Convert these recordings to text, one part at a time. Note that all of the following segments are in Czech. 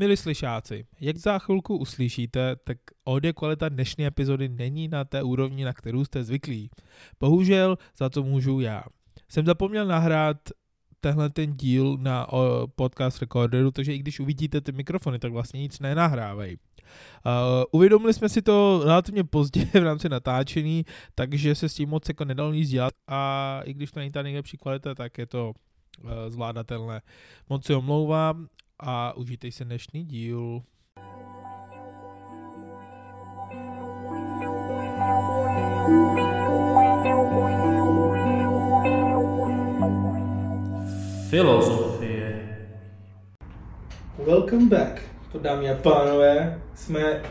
Milí slyšáci, jak za chvilku uslyšíte, tak audio kvalita dnešní epizody není na té úrovni, na kterou jste zvyklí. Bohužel za to můžu já. Jsem zapomněl nahrát tenhle ten díl na podcast recorderu, takže i když uvidíte ty mikrofony, tak vlastně nic nenahrávají. Uh, uvědomili jsme si to relativně pozdě v rámci natáčení, takže se s tím moc jako nedal nic dělat a i když to není ta nejlepší kvalita, tak je to uh, zvládatelné. Moc si omlouvám a užijte si dnešní díl. Filozofie. Welcome back, to dámy a pánové. Jsme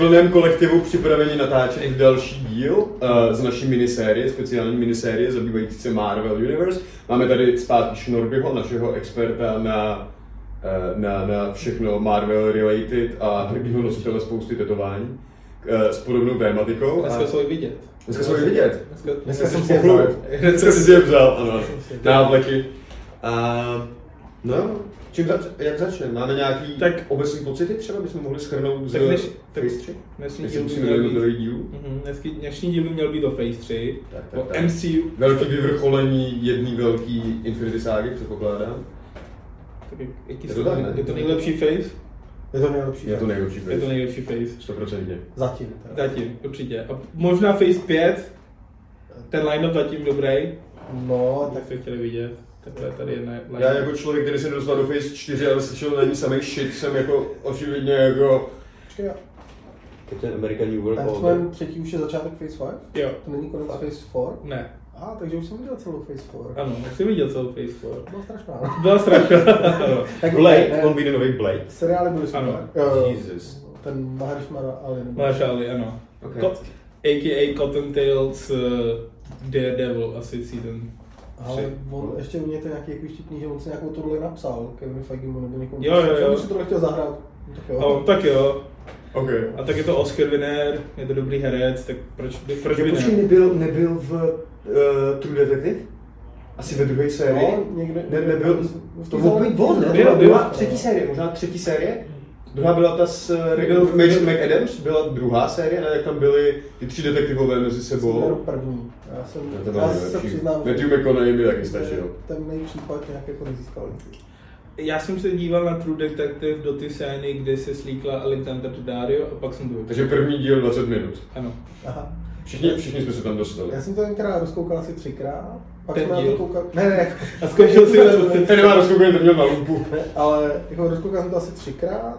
plném kolektivu připraveni natáčet další díl uh, z naší minisérie, speciální minisérie zabývající se Marvel Universe. Máme tady zpátky Šnorbyho, našeho experta na, uh, na, na všechno Marvel related a hrdýho nositele spousty tetování uh, s podobnou tématikou. Dneska jsou vidět. Dneska jsou vidět. Dneska, dneska jsem si je vzal. Dneska si je vzal, ano. Návleky. A, no, Čím zač- jak začneme? Máme nějaký tak, obecný pocity třeba, bychom mohli schrnout tak než, tak Phase 3? Dnešní díl měl být, díl. Mm-hmm, dnešní díl by měl být do Phase 3, tak, tak, tak. MCU. Velký vyvrcholení jedný velký Infinity Ságy, předpokládám. Tak jaký je, to, tak, je to nejlepší Phase? Je to nejlepší. Je to nejlepší phase. Je to nejlepší phase. 100%. Zatím. Teda. Zatím, určitě. A možná phase 5, ten line-up zatím dobrý. No, tak se chtěli vidět. Takhle tady je na, Já jako člověk, který se dostal do Phase 4, ale slyšel na ní samý shit, jsem jako očividně jako... Počkej, Captain America New World Order. třetí už je začátek Phase 5? Jo. To není konec Phase 4? Ne. A, ah, takže už jsem viděl celou Phase 4. Ano, už jsem viděl celou Phase 4. Byla strašná. Byla strašná. tak Blade, on vyjde nový Blade. Seriály byly super. Ano. Uh, Jesus. Ten Mahershala Ali. Mahershala Ali, ano. Okay. Kot, a.k.a. Cottontails uh, Daredevil asi season ale on ještě u něj to nějaký jako štipný, že on si nějakou tohle napsal, Kevin Feige nebo někomu. Jo, jo, jo. Že si tohle chtěl zahrát. Tak jo. No, tak jo. Okay. A tak je to Oscar winner, je to dobrý herec, tak proč by, proč by ne? nebyl, nebyl v uh, True Detective? Asi ve druhé sérii? No, někde. Ne, nebyl, to mohl být on, ne? Byl, byl, třetí série, možná třetí série? Druhá byla ta s uh, Mason McAdams, byla druhá série, ne, jak tam byly ty tři detektivové mezi sebou. první. Já jsem, já, já se přiznám, Matthew McConaughey by taky stačil. Ten případ nějak jako nezískal. Já jsem se díval na True Detective do ty scény, kde se slíkla Alexander Dario a pak jsem to Takže první díl 20 minut. Ano. Aha. Všichni, všichni jsme se tam dostali. Já jsem to tenkrát rozkoukal asi třikrát. Pak ten jsem díl. to koukal... Ne, ne. A skončil si ten. Ten nemá rozkoukaný, ten měl na lupu. Ne, ale jako rozkoukal jsem to asi třikrát,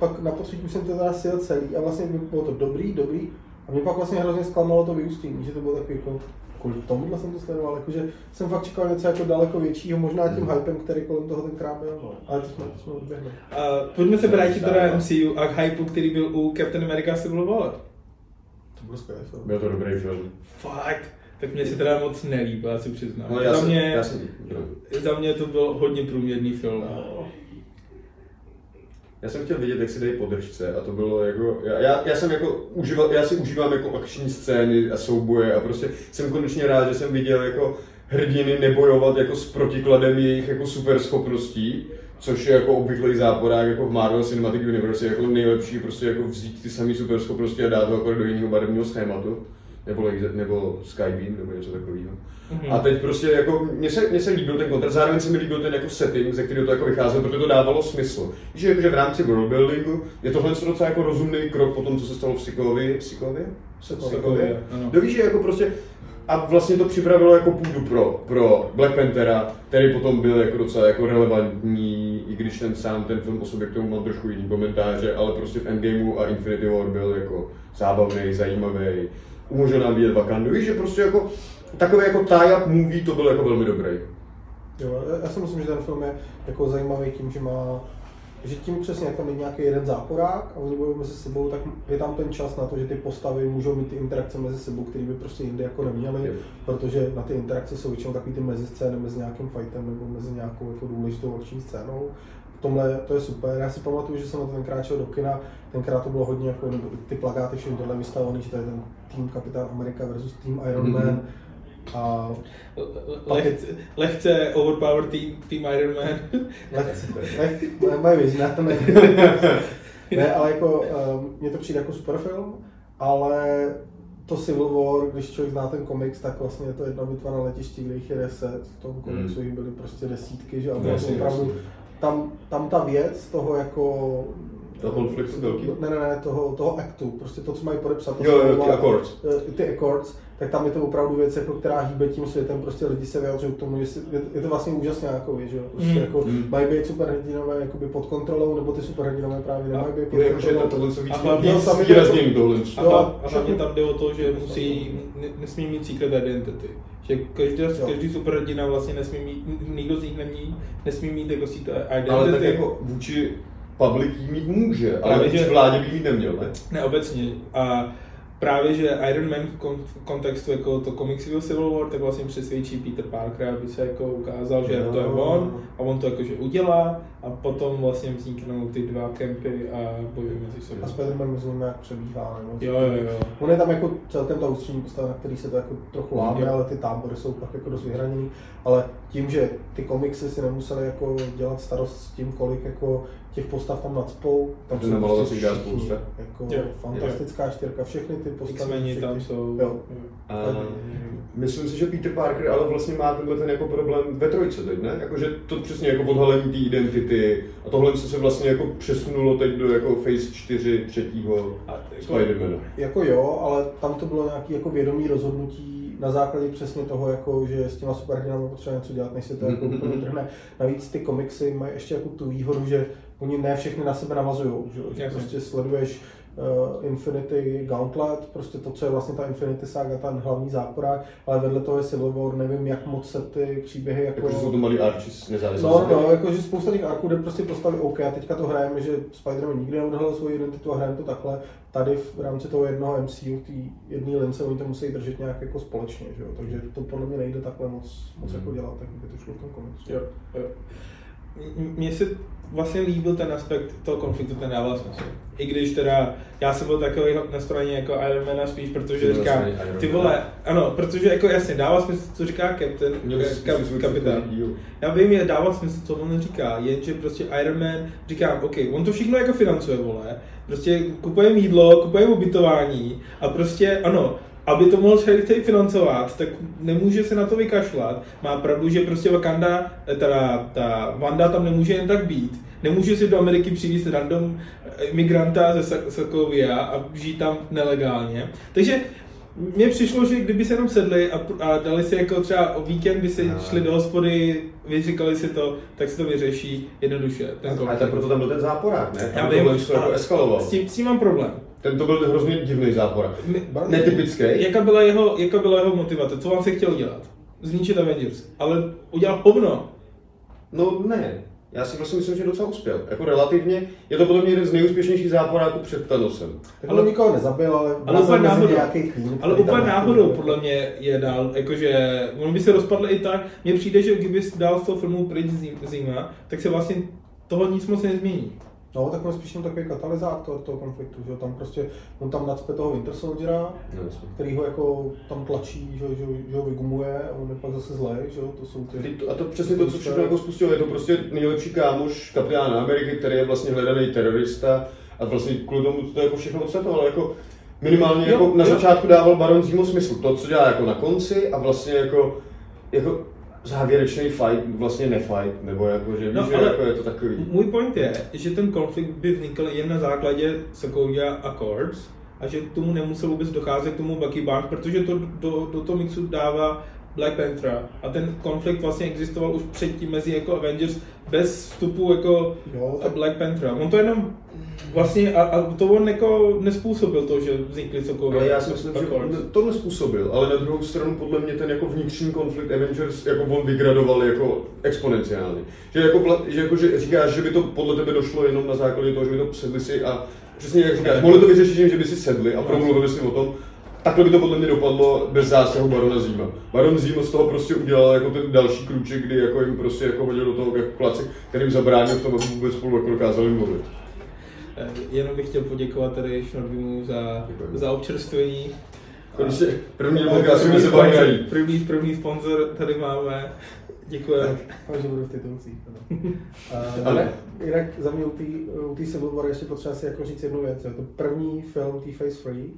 pak na potřetí jsem to teda sjel celý a vlastně bylo to dobrý, dobrý. A mě pak vlastně hrozně zklamalo to vyústění, že to bylo takový jako kvůli tomuhle jsem to sledoval, jakože jsem fakt čekal něco jako daleko většího, možná tím hmm. hypem, který kolem toho tenkrát byl, no. ale to jsme, to jsme odběhli. Uh, pojďme se vrátit do MCU a k hypeu, který byl u Captain America Civil War. To byl skvělý film. Byl to dobrý film. Fakt. Tak mě se teda moc nelíbí, já si přiznám. No, já za, mě, já jsem, za mě to byl hodně průměrný film. No. Já jsem chtěl vidět, jak si dají podržce a to bylo jako, já, já, jsem jako užíval, já si užívám jako akční scény a souboje a prostě jsem konečně rád, že jsem viděl jako hrdiny nebojovat jako s protikladem jejich jako super schopností, což je jako obvyklý záporák jako v Marvel Cinematic Universe jako nejlepší prostě jako vzít ty samé super schopnosti a dát to jako do jiného barevného schématu nebo, laser, nebo Skybeam, nebo něco takového. Mm-hmm. A teď prostě jako, mně se, mně se líbil ten kontrast, zároveň se mi líbil ten jako setting, ze kterého to jako vycházelo, protože to dávalo smysl. Že, jako, že v rámci worldbuildingu je tohle docela jako rozumný krok po tom, co se stalo v Sikově. Sikově? Sikově, ano. víš, že jako prostě a vlastně to připravilo jako půdu pro, pro Black Panthera, který potom byl jako docela jako relevantní, i když ten sám ten film o sobě k tomu mám trošku jiný komentáře, ale prostě v Endgameu a Infinity War byl jako zábavný, zajímavý umožnil nám vidět Wakandu. Víš, že prostě jako takový jako tie-up movie to byl jako velmi dobrý. Jo, já si myslím, že ten film je jako zajímavý tím, že má že tím přesně, jak tam je nějaký jeden záporák a oni bojují mezi sebou, tak je tam ten čas na to, že ty postavy můžou mít ty interakce mezi sebou, které by prostě jinde jako neměly, jo. protože na ty interakce jsou většinou takový ty mezi scény, mezi nějakým fightem nebo mezi nějakou jako důležitou akční scénou tomhle to je super. Já si pamatuju, že jsem na to tenkrát šel do kina, tenkrát to bylo hodně jako ty plakáty tohle vystavované, že to je ten tým Kapitán Amerika versus tým Iron mm-hmm. Man. A Lehce, lehce overpowered team, team Iron Man. lehce, lehce, ne, ne, to ne. ne, ale jako, um, mně to přijde jako super film, ale to Civil War, když člověk zná ten komiks, tak vlastně je to jedna bitva na letišti, kde jich je deset, v tom komiksu jich byly prostě desítky, že a bylo to Jasně, opravdu. Tam, tam ta věc toho jako To konfliktu velký? Ne, ne, ne, toho, toho aktu, prostě to, co mají podepsat. To Jo, jo, ty Accords. eh, Ty Accords, tak tam je to opravdu věc, jako, která hýbe tím světem, prostě lidi se vyjadřují k tomu, že si, je, je, to vlastně úžasně jako, že jo, prostě Mm. jako, Mm. mají být superhrdinové jakoby pod kontrolou, nebo ty superhrdinové právě nemají být pod Jo, jakože to kontrolou. tohle co víc, A hlavně víc tam. A, hlavně jde o to, že musí, ne, nesmí mít secret identity. Že každý, Jo. každý superhrdina vlastně nesmí mít, nikdo z nich nemí, nesmí mít jako secret identity. Ale tak jako vůči public mít může, ale Právě, vůči vládě by mít neměl, ne? Ne, obecně. A právě, že Iron Man v, kon- v kontextu jako to komiksového Civil War, tak vlastně přesvědčí Peter Parker, aby se jako ukázal, že Jo. to je on a on to jakože udělá a potom vlastně vzniknou ty dva kempy a bojují mezi sebou. A Spider-Man mezi nimi jak přebíhá, nebo Jo, jo, jo. On je tam jako celkem ta ústřední postava, na který se to jako trochu láme, ale ty tábory jsou pak jako dost vyhraněný. Ale tím, že ty komiksy si nemuseli jako dělat starost s tím, kolik jako těch postav tam nacpou, tam To namalovacích dá všichni, spousta. Jako Jo. fantastická čtyřka, všechny ty postavy. Tam jsou. Jo. A myslím si, že Peter Parker ale vlastně má tenhle ten jako problém ve trojce teď, ne? Jakože to přesně jako odhalení té identity a tohle se vlastně jako přesunulo teď do jako Phase 4 třetího jako- Spidermana. Jako jo, ale tam to bylo nějaký jako vědomý rozhodnutí na základě přesně toho, jako, že s těma superhrdinami potřeba něco dělat, než se to jako úplně trhne. Navíc ty komiksy mají ještě jako tu výhodu, že oni ne všechny na sebe navazují. Že? prostě sleduješ uh, Infinity Gauntlet, prostě to, co je vlastně ta Infinity Saga, ten hlavní záporák, ale vedle toho je Civil War, nevím, jak moc se ty příběhy jako... Jakože jsou to malý arči z nezávislé No, no, jakože spousta těch arků, kde prostě postaví OK, a teďka to hrajeme, že Spider-Man nikdy neodhalil svou identitu a hrajeme to takhle. Tady v rámci toho jednoho MCU, té jedné lince, oni to musí držet nějak jako společně, že jo? takže to podle mě nejde takhle moc, moc jako dělat, tak by to šlo v tom komiksu. Jo, jo. Mně se vlastně líbil ten aspekt toho konfliktu, ten dával smysl. I když teda, já jsem byl takový na straně jako Iron Mana spíš, protože říkám, Iron ty vole, ano, protože jako jasně, dává smysl, co říká Captain, svůj kapitán. Já vím, je dává smysl, co on říká, jenže prostě Iron Man, říkám, OK, on to všechno jako financuje, vole, prostě kupuje jídlo, kupuje ubytování a prostě, ano, aby to mohl tady financovat, tak nemůže se na to vykašlat. Má pravdu, že prostě Wakanda, eh, teda ta Wanda tam nemůže jen tak být. Nemůže si do Ameriky přivést random imigranta ze Sokovia a žít tam nelegálně. Takže mně přišlo, že kdyby se jenom sedli a, a dali si jako třeba o víkend by se No. šli do hospody, vyříkali si to, tak se to vyřeší jednoduše. Ten tak proto tam byl ten záporák, ne? Já Aby vím, to jako eskaloval. S tím, s tím mám problém. Ten to byl hrozně divný záporák. My- Netypický. Jaká byla, jeho, jaká byla jeho motivace? Co on se chtěl dělat? Zničit Avengers. Ale udělal hovno. No ne, já si vlastně myslím, že docela uspěl. Jako relativně, je to podle mě jeden z nejúspěšnějších záporáků před Thanosem. Tak Ale- ale, nikoho nezabil, ale, Ale úplně náhodou. nějaký klín, Ale úplně jako- náhodou podle mě je dál, jakože on by se rozpadl i tak. Mně přijde, že kdyby dál z toho filmu pryč Zim- Zima, tak se vlastně toho nic moc nezmění. No, tak on spíš takový katalyzátor toho konfliktu, že tam prostě, on tam nacpe toho Winter Soldiera, No, který ho jako tam tlačí, že, že, že ho vygumuje a on je pak zase zlej, že to jsou ty... Ty- A to přesně to, co všechno jako spustilo, je to prostě nejlepší kámoš kapitána Ameriky, který je vlastně hledaný terorista a vlastně kvůli tomu to jako všechno odsvětovalo, jako minimálně Jo, jako na jo. začátku dával Baron Zemo smysl, to, co dělá jako na konci a vlastně jako, jako závěrečný fight, vlastně nefight, nebo jako, že víš, No, že ale- jako je to takový. Můj point je, že ten konflikt by vznikl jen na základě Sokovia Accords a že k tomu nemusel vůbec docházet k tomu Bucky Barnes, protože to do, do toho mixu dává Black Panthera a ten konflikt vlastně existoval už předtím mezi jako Avengers bez vstupu jako Jo, a tak Black Panthera. On to jenom vlastně, a, a to on jako nespůsobil to, že vznikly Sokovia Ale já si myslím, že to nespůsobil, ale na druhou stranu podle mě ten jako vnitřní konflikt Avengers jako on vygradoval jako exponenciálně. Že jako, že jako že říkáš, že by to podle tebe došlo jenom na základě toho, že by to sedli si a přesně jak říkáš, mohli to vyřešit tím, že by si sedli a promluvili si o tom, Takhle by to podle mě dopadlo bez zásahu Barona Zima. Baron Zima z toho prostě udělal jako ten další krůček, kdy jako jim prostě jako hodil do toho jako klaci, kterým zabránil v tom, aby vůbec spolu jako dokázali mluvit. Eh, Jenom bych chtěl poděkovat tady Šnorbimu za, Děkujeme. za občerstvení. Konečně první podcast, se najít. První, první sponzor tady máme. Děkujeme. Ale že budu v titulcích. A- Ale- Jinak za mě u té u té Civil War ještě potřeba si jako říct jednu věc. Je to první film T-Face Free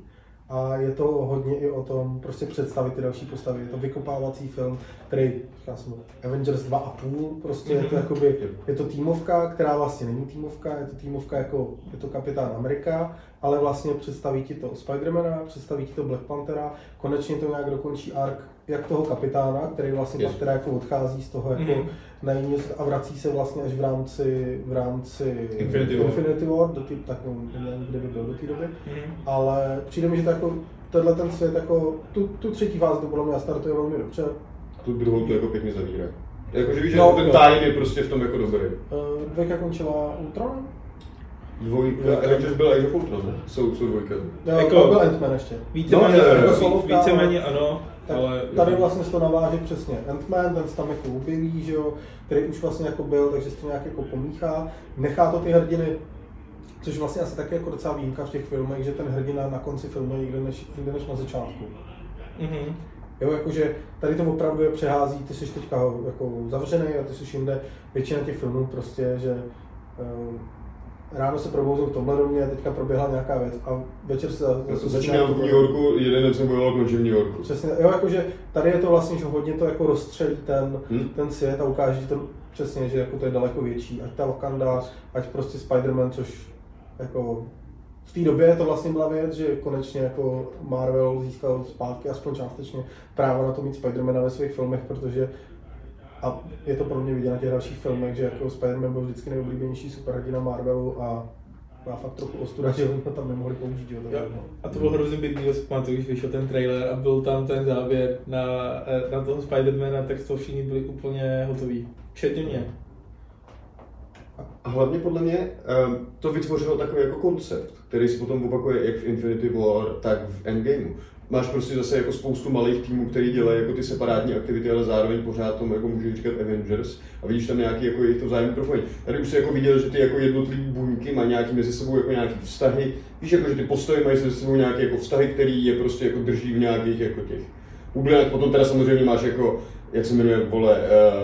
a je to hodně i o tom prostě představit ty další postavy. Je to vykopávací film, který, říkal jsem, Avengers 2,5, prostě je to jakoby, je to týmovka, která vlastně není týmovka, je to týmovka jako, je to Kapitán Amerika, ale vlastně představí ti to Spidermana, představí ti to Black Panthera, konečně to nějak dokončí ark jak toho kapitána, který vlastně Yes. pak teda jako odchází z toho jako Mhm. na jiný svět a vrací se vlastně až v rámci, v rámci Infinity War. Infinity War do tý, tak no, nevím, kde by byl do té doby, Mhm. ale přijde mi, že to jako tenhle ten svět jako, tu, tu třetí fázi to podle mě startuje velmi dobře. Tu druhou to jako pěkně zavírá. Jakože víš, že No, ten jo. tájem je prostě v tom jako dobrý. Uh, dvojka končila Ultron? Dvojka, Avengers byl Age of Ultron, ne? Jsou, jsou dvojka. Jo, Jako- byl Ant-Man ještě. Víceméně, No, víceméně ano, Tak ale... tady vlastně se to naváže přesně Ant-Man, ten se tam jako objeví, že jo, který už vlastně jako byl, takže se to nějak jako pomíchá. Nechá to ty hrdiny, což vlastně asi taky jako docela výjimka v těch filmech, že ten hrdina na konci filmu je někde než, někde než na začátku. Mhm. Jo, jakože tady to opravdu je přehází, ty jsi teďka jako zavřený a ty jsi jinde. Většina těch filmů prostě, že um, ráno se probouzím v tomhle domě, teďka proběhla nějaká věc a večer se jsem začínal v New Yorku, jeden den jsem bojoval, končil v New Yorku. Přesně, jo, jakože tady je to vlastně, že hodně to jako rozstřelí ten, Hm? ten svět a ukáže že to přesně, že jako to je daleko větší. Ať ta Wakanda, ať prostě Spider-Man, což jako v té době to vlastně byla věc, že konečně jako Marvel získal zpátky aspoň částečně právo na to mít Spidermana ve svých filmech, protože a je to pro mě vidět na těch dalších filmech, že jako Spider-Man byl vždycky nejoblíbenější superhrdina Marvelu a byla fakt trochu ostuda, že ho tam nemohli použít. Jo, Jo, tak, no. a to byl hrozně big deal, si pamatuju, když vyšel ten trailer a byl tam ten záběr na, eh, na toho Spidermana, tak to všichni byli úplně hotoví. Včetně mě. A hlavně podle mě um, to vytvořilo takový jako koncept, který se potom opakuje jak v Infinity War, tak v Endgameu. Máš prostě zase jako spoustu malých týmů, který dělají jako ty separátní aktivity, ale zároveň pořád tomu jako můžeš říkat Avengers a vidíš tam nějaký jako jejich to vzájemné propojení. Tady už si jako viděl, že ty jako jednotlivý buňky mají nějaký mezi sebou jako nějaký vztahy. Víš jako, že ty postavy mají mezi sebou nějaké jako vztahy, který je prostě jako drží v nějakých jako těch bublinách. Potom teda samozřejmě máš jako, jak se jmenuje, vole,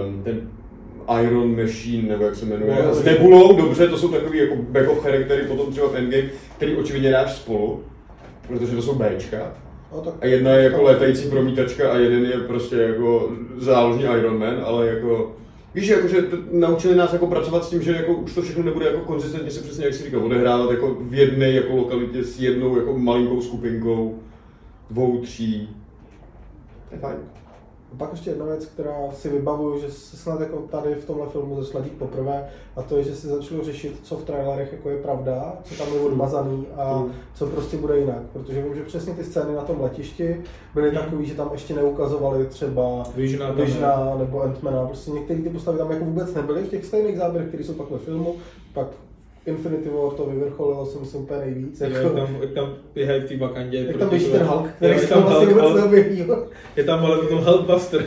um, ten Iron Machine, nebo jak se jmenuje, No, s Nebulou, dobře, to jsou takový jako back of charaktery potom třeba v Endgame, který očividně dáš spolu, protože to jsou Bčka. No, tak A jedna je jako létající promítačka a jeden je prostě jako záložní Iron Man, ale jako Víš, jako, že naučili nás jako pracovat s tím, že jako už to všechno nebude jako konzistentně se přesně, jak si říkal, odehrávat jako v jedné jako lokalitě s jednou jako malinkou skupinkou, dvou, tří. To je fajn. A pak ještě jedna věc, která si vybavuju, že se snad jako tady v tomhle filmu začala dít poprvé, a to je, že se začalo řešit, co v trailerech jako je pravda, co tam je odmazaný a Mm. co prostě bude jinak. Protože vím, že přesně ty scény na tom letišti byly Mm. takový, že tam ještě neukazovali třeba tam Visiona nebo Ant-Mana, prostě některé ty postavy tam jako vůbec nebyly v těch stejných záběrech, které jsou pak ve filmu, pak Infinity War to vyvrcholilo, si myslím úplně nejvíc. Jak Jako, tam, jak tam běhají v té vakandě. jak tam běží ten Hulk, který je se tam vlastně Hulk, vůbec jo. Je tam ale potom Hulkbuster.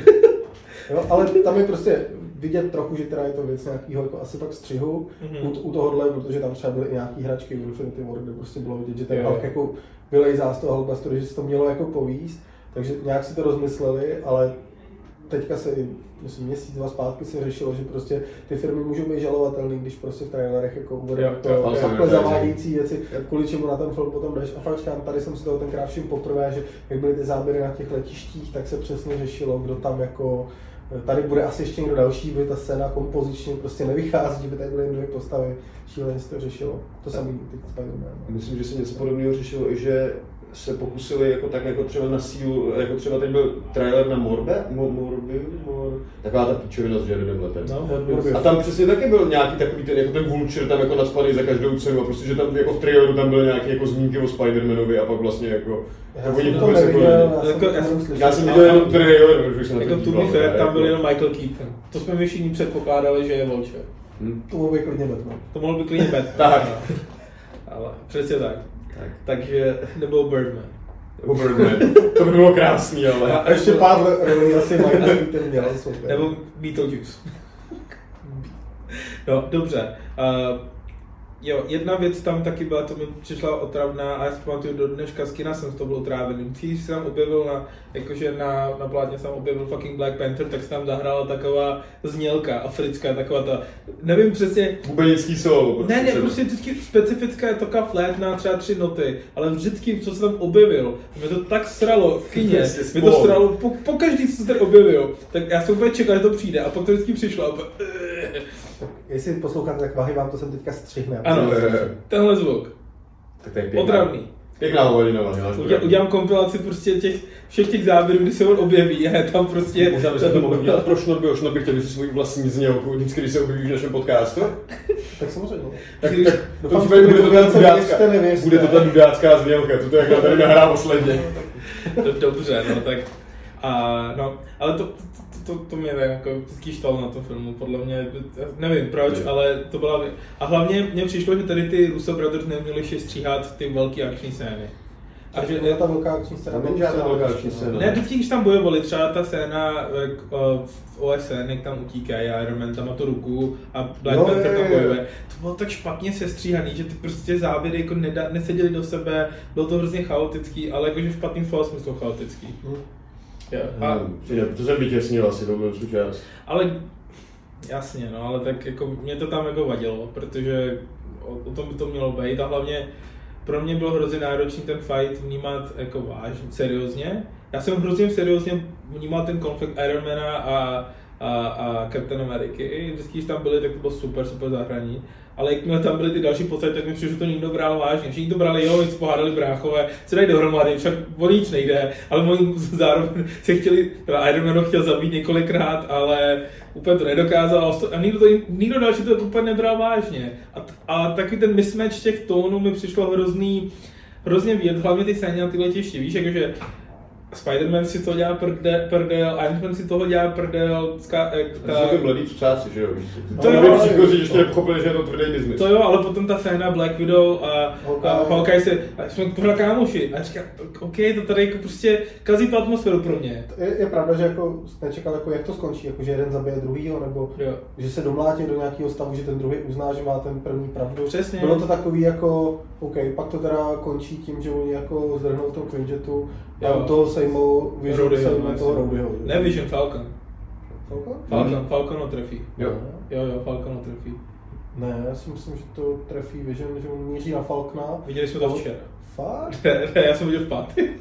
Jo, ale tam je prostě vidět trochu, že teda je to věc nějakého jako asi pak střihu Mhm. u, u tohohle, protože tam třeba byly i nějaký hračky v Infinity War, kde prostě bylo vidět, že ten. Hulk jako vylejzá z toho Hulkbusteru, že se to mělo jako povíst, takže nějak si to rozmysleli, ale teďka se, i, myslím, měsíc, dva zpátky se řešilo, že prostě ty firmy můžou být žalovatelný, když prostě v trailerech jako uvedou Jo, to jo, ale takhle samozřejmě. zavádějící věci, kvůli čemu na ten film potom jdeš. A fakt říkám, tady jsem si toho tenkrát všiml poprvé, že jak byly ty záběry na těch letištích, tak se přesně řešilo, kdo tam jako Tady bude asi ještě někdo další, by ta scéna kompozičně prostě nevychází, že by tady byly dvě postavy, šíleně se to řešilo. To samý teď Spider-Man. Myslím, že se něco podobného řešilo i, že se pokusili jako tak jako třeba na sílu, jako třeba teď byl trailer na Morbe, Mo, Morbi, Mor, taková ta pičovina s Jaredem Letem. No, Morbius. A tam přesně taky byl nějaký takový ten, jako ten Vulture tam jako nadspaný za každou cenu a prostě, že tam jako v traileru tam byl nějaký jako zmínky o Spider-Manovi a pak vlastně jako, Já jsem to jako, neviděl, já Jako- jsem já to jsem- slyšel. já jsem viděl jenom trailer, protože jsem na Jako to be fair, ale tam byl jako- jenom Michael Keaton. To jsme my všichni předpokládali, že je Vulture. Hm, To mohl být klidně Batman. To mohl být klidně Batman. Tak. Ale přesně tak. Tak. Takže nebyl Birdman. Nebo Birdman. to by bylo krásný, ale... A ještě pár rolí asi Michael Keaton měl, super. Nebo Beetlejuice. no, dobře. Uh, Jo, jedna věc tam taky byla, to mi přišla otravná a já si pamatuju do dneška z kina jsem toho byl otrávený. Když se tam objevil na, jakože na, na plátně se tam objevil fucking Black Panther, tak se tam zahrála taková znělka africká, taková ta, nevím přesně, Bubenický solo. ne, ne, třeba. prostě vždycky specifická je toka flat na třeba tři noty, ale vždycky, co se tam objevil, mě to tak sralo v kině, Prostě mě to sralo po, po každý, co se tady objevil, tak já jsem úplně čekal, že to přijde a pak to vždycky přišlo a úplně, eh, Jestli posloucháte, tak váhy vám to sem teďka střihne. Ano. Tenhle zvuk, Tak to je pěkná. otravný. Pěkná hovodina, Vahila. Udělám, udělám kompilaci prostě těch, všech těch záběrů, kdy se on objeví a je tam prostě... Možná bychom to mohli dělat pro Šnorby, Šnorby chtěl si svoji vlastní znělku, vždycky, když se objeví v našem podcastu. Tak samozřejmě. Tak, Když- tak Doufám, to že bude to to bude ta něco dudácká, věřte, nevěřte. bude to ta dudácká znělka, to je jak já tady nahrá posledně. Do- Dobře, no tak... A, no, ale to, to, to, mě jako vždycky štalo na tom filmu, podle mě, nevím proč, Je. ale to byla... A hlavně mně přišlo, že tady ty Russo Brothers neměli ještě stříhat ty velké akční scény. A že, je ta velká akční scéna. Není žádná velká akční scéna. ne, vždycky, když tam bojovali, třeba ta scéna jak, uh, v OSN, jak tam utíkají a Iron Man tam má tu ruku a Black Jo, Panther tam bojuje, to bylo tak špatně sestříhaný, že ty prostě záběry jako neda, neseděly do sebe, bylo to hrozně chaotický, ale jakože v špatným slova smyslu chaotický. Hm. Jo. A, Hmm, ne, to jsem vytěsnil asi, to byl součást. ale jasně, no, ale tak jako mě to tam jako vadilo, protože o, o tom by to mělo být a hlavně pro mě bylo hrozně náročný ten fight vnímat jako vážně, seriózně. Já jsem hrozně seriózně vnímal ten konflikt Ironmana a, a, a Captain Ameriky. Vždycky, když tam byli, tak to bylo super, super zahraní. Ale jakmile tam byly ty další postavy, tak mi přišlo, že to někdo bral vážně. Všichni to brali, jo, si pohádali bráchové, se dají dohromady, však o nic nejde, ale oni zároveň se chtěli, teda Iron Man ho chtěl zabít několikrát, ale úplně to nedokázal a nikdo, to, nikdo další to úplně nebral vážně. A, a taky ten mismatch těch tónů mi přišlo hrozný, hrozně vidět, hlavně ty scény na ty letišti, víš, jakože Spider-Man si to dělá prde, prdel, Iron Man si toho dělá prdel, ska, eh, To jsou ty mladý že jo? To To jo, je ale- příchozí, ještě nepochopili, že je to tvrdý biznis. To jo, ale potom ta scéna Black Widow a, Hawkeye. a Hawkeye se, a jsme pořád kámoši. A já říkám, OK, to tady jako prostě kazí tu atmosféru pro mě. Je, je, pravda, že jako nečekal, jako jak to skončí, jako že jeden zabije druhýho, nebo Jo. že se domlátí do nějakého stavu, že ten druhý uzná, že má ten první pravdu. Přesně. Bylo to takový jako, OK, pak to teda končí tím, že oni jako zdrhnou v tom Quinjetu a Jo. u toho sejmou, Vision Rhodeyho, sejme no, toho. Rhodeyho. Ne Vision, Falcon. Falcon? Falcon, Falcon ho trefí. Jo. Jo, jo, Falcon ho trefí. Ne, já si myslím, že to trefí Vision, že on míří na Falkna. Viděli jsme to včera. Fakt? Ne, ne, já jsem viděl v pátek.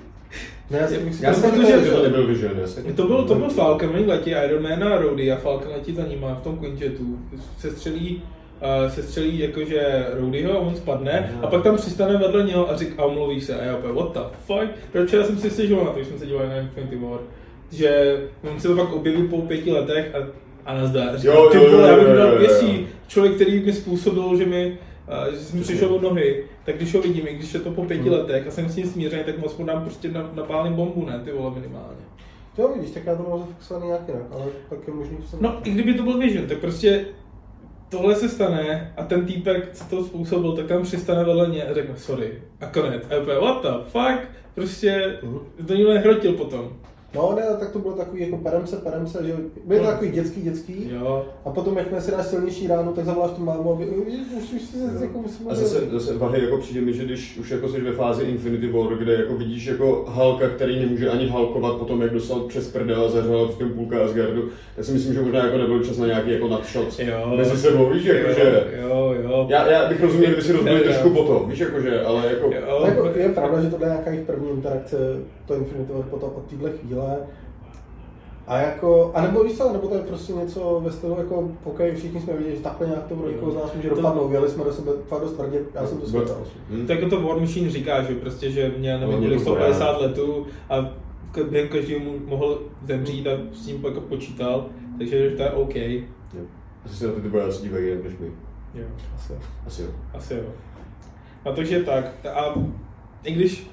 Ne, já si myslím, Já jsem Protože- myslel, že to nebyl Vision, já jsem... To byl, to byl Falcon, oni letí Iron Man a Rhodey a Falcon letí za nima v tom Quinjetu. Se střelí, uh, se střelí jakože Rhodeyho a on spadne a pak tam přistane vedle něho a říká a omluví se a já opět what the fuck? Proč já jsem si stěžoval na to, když jsme se dívali na Infinity War, že on se to pak objeví po pěti letech a, a nazdar. Říkám, Jo, ty jo, vole, já bych jo. pěsí. Člověk, který mi způsobil, že mi že jsem přišel o nohy, tak když ho vidím, i když je to po pěti Hmm. letech a jsem s ním smířený, tak mu aspoň dám prostě na, napálím bombu, ne, ty vole minimálně. Jo, vidíš, tak já to mám zafixovaný nějak jinak, ale tak je možný, že jsem... No, i kdyby to byl Vision, tak prostě tohle se stane a ten týpek, co to způsobil, tak tam přistane vedle mě a řekne sorry. A konec. A úplně, what the fuck? Prostě Mhm. to nikdo nehrotil potom. No ne, tak to bylo takový jako perem se, perem se, že byly to takový dětský, dětský. Jo. A potom, jakmile si dáš silnější ránu, tak zavoláš tu mámu a vy, už, už si jako musím A zase, zase Vahy, jako přijde mi, že když už jako jsi ve fázi Infinity War, kde jako vidíš jako Halka, který nemůže ani halkovat potom, jak dostal přes prdel a zařval při tom půlka Asgardu, tak si myslím, že možná jako nebyl čas na nějaký jako nadshot Jo. mezi sebou, víš, jakože... Jo, jo. Já, já bych rozuměl, kdyby si rozbili Jo. trošku potom, víš, jakože, ale jako... Jo. jako, je pravda, že tohle je nějaká jejich první interakce, to Infinity War potom od téhle chvíle. A jako, a nebo víš co, nebo to je prostě něco ve stylu jako, OK, všichni jsme viděli, že takhle nějak to pro někoho z nás může To- dopadnout, jeli jsme do sebe fakt dost tvrdě, já jsem to slyšel. Hm. Tak to War Machine říká, že prostě, že měl nevím, kolik to 150 bojář. letů a během každého mu mohl zemřít a s tím jako počítal, takže to je OK. Jo. Asi se na ty vojáci dívají jinak než my. Jo. Asi. Asi jo. Asi jo. A takže tak. A i když,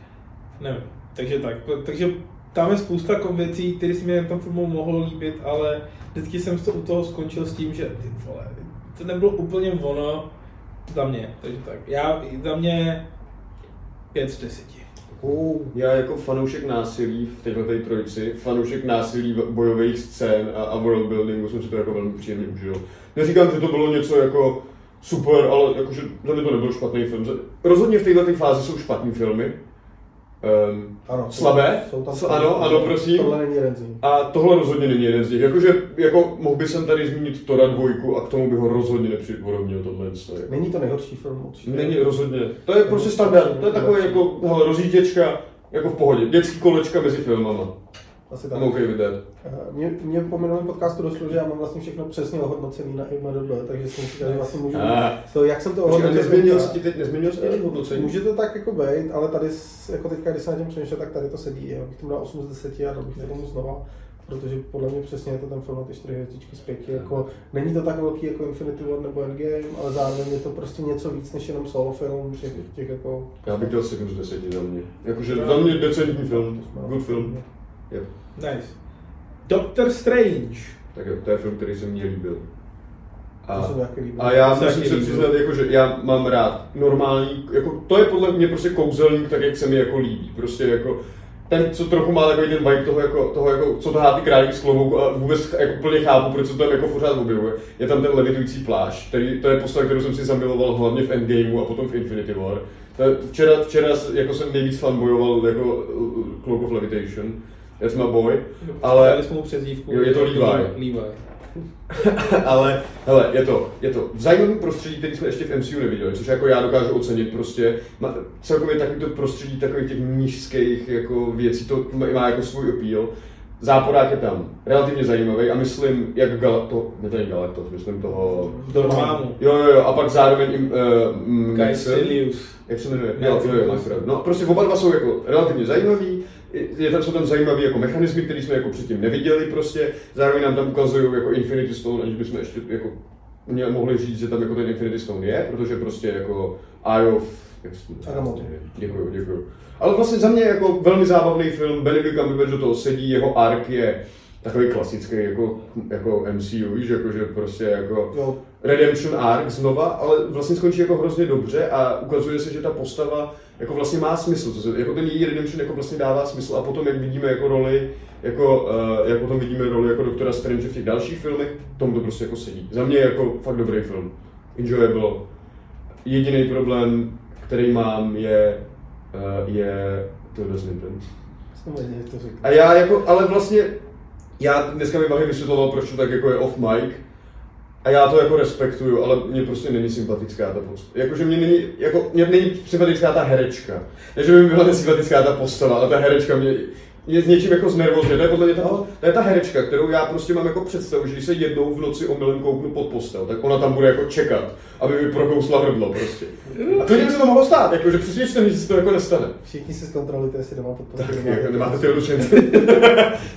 nevím, takže tak. Takže tam je spousta věcí, které mi na tom filmu mohlo líbit, ale vždycky jsem to u toho skončil s tím, že ty vole, to nebylo úplně ono za mě. Takže tak. Já, za mě 5 z 10. Uh, Já jako fanoušek násilí v této té trojici, fanoušek násilí bojových scén a, a worldbuildingu jsem si to jako velmi příjemně užil. Neříkám, že to bylo něco jako super, ale jakože za mě to nebyl špatný film. Rozhodně v této fázi jsou špatný filmy. Um, Ano, slabé? Jsou tam S- ano, ano, prosím. Tohle není jeden z nich. A tohle rozhodně není jeden z nich. Jakože, jako, mohl bych jsem tady zmínit Tora dvojku a k tomu bych ho rozhodně nepřipodobnil tohle. To je. Není to nejhorší film určitě. Není rozhodně. To je prostě standard. To je takové jako hele, rozjížděčka, jako v pohodě. Dětský kolečka mezi filmama. Asi tak. I'm okay with that. Eh, Mě, mě po minulém podcastu došlo, že já mám vlastně všechno přesně ohodnocený na IMDb, takže jsem říkal, že vlastně můžu... Ah. So, jak jsem to a ohodnotil? nezměnil jsi teď, nezměnil jsi teď hodnocení? Může to tak jako být, ale tady jako teďka, když se na tím přemýšlel, tak tady to sedí. Já bych tomu dal 8 z 10 a dal bych to tomu znova. Protože podle mě přesně je to ten film na ty 4 hvězdičky z 5. Jako, není to tak velký jako Infinity War nebo Endgame, ale zároveň je to prostě něco víc než jenom solo film, těch, těch jako... Já bych dal 7 z 10 za mě. Jakože za mě decentní film, good film. Yep. Nice. Doctor Strange. Tak jo, to je film, který se mně líbil. To taky líbí. A já Se musím se přiznat, jako, že já mám rád normální, jako, to je podle mě prostě kouzelník, tak jak se mi jako líbí. Prostě jako, ten, co trochu má takový ten vibe toho, jako, toho jako, co tahá ty králíky z klobouku a vůbec jako plně chápu, proč se to tam jako pořád objevuje. Je tam ten levitující pláž, který, to je postava, kterou jsem si zamiloval hlavně v Endgameu a potom v Infinity War. To je, včera, včera jako jsem nejvíc fanbojoval jako Cloak of Levitation, that's my boy, ale... Dali jsme mu přezdívku. Jo, je to Levi. Levi. Ale hele, je to, je to zajímavý prostředí, který jsme ještě v MCU neviděli, což jako já dokážu ocenit prostě. Má, celkově takový to prostředí takových těch nížských jako věcí, to má, jako svůj appeal. Záporák je tam relativně zajímavý a myslím, jak Galacto, ne to není myslím toho... Dormammu. Jo, jo, jo, a pak zároveň i uh, Caecilius. jak se jmenuje? Jo, jo, jo, to-. No, prostě oba dva jsou jako relativně zajímavý, je tam, jsou tam zajímavé jako mechanismy, které jsme jako předtím neviděli prostě, zároveň nám tam ukazují jako Infinity Stone, aniž bychom ještě jako mě mohli říct, že tam jako ten Infinity Stone je, protože prostě jako Eye of... Děkuju, děkuju. Ale vlastně za mě jako velmi zábavný film, Benedict Cumberbatch do toho sedí, jeho ark je takový klasický jako, jako MCU, víš, jako, že prostě jako Jo, Redemption arc znova, ale vlastně skončí jako hrozně dobře a ukazuje se, že ta postava jako vlastně má smysl, co se, jako ten její Redemption jako vlastně dává smysl a potom jak vidíme jako roli, jako, uh, jak potom vidíme roli jako doktora Strange v těch dalších filmech, tomu to prostě jako sedí. Za mě jako fakt dobrý film. Enjoyable. Jediný problém, který mám, je, uh, je to řekl. A já jako, ale vlastně, já dneska mi Vahy vysvětloval, proč to tak jako je off mic, a já to jako respektuju, ale mně prostě není sympatická ta postava. Jakože mě není, jako, mě není sympatická ta herečka. Ne, že by mi byla nesympatická ta postava, ale ta herečka mě, mě s něčím jako znervozně. To je podle mě ta, to je ta herečka, kterou já prostě mám jako představu, že když se jednou v noci omylem kouknu pod postel, tak ona tam bude jako čekat, aby mi prokousla hrdlo prostě. A to by se to mohlo stát, jakože přesvědčte mě, že se to jako nestane. Všichni si zkontrolujte, jestli doma pod Tak, postelí jako nemáte ty odlučení.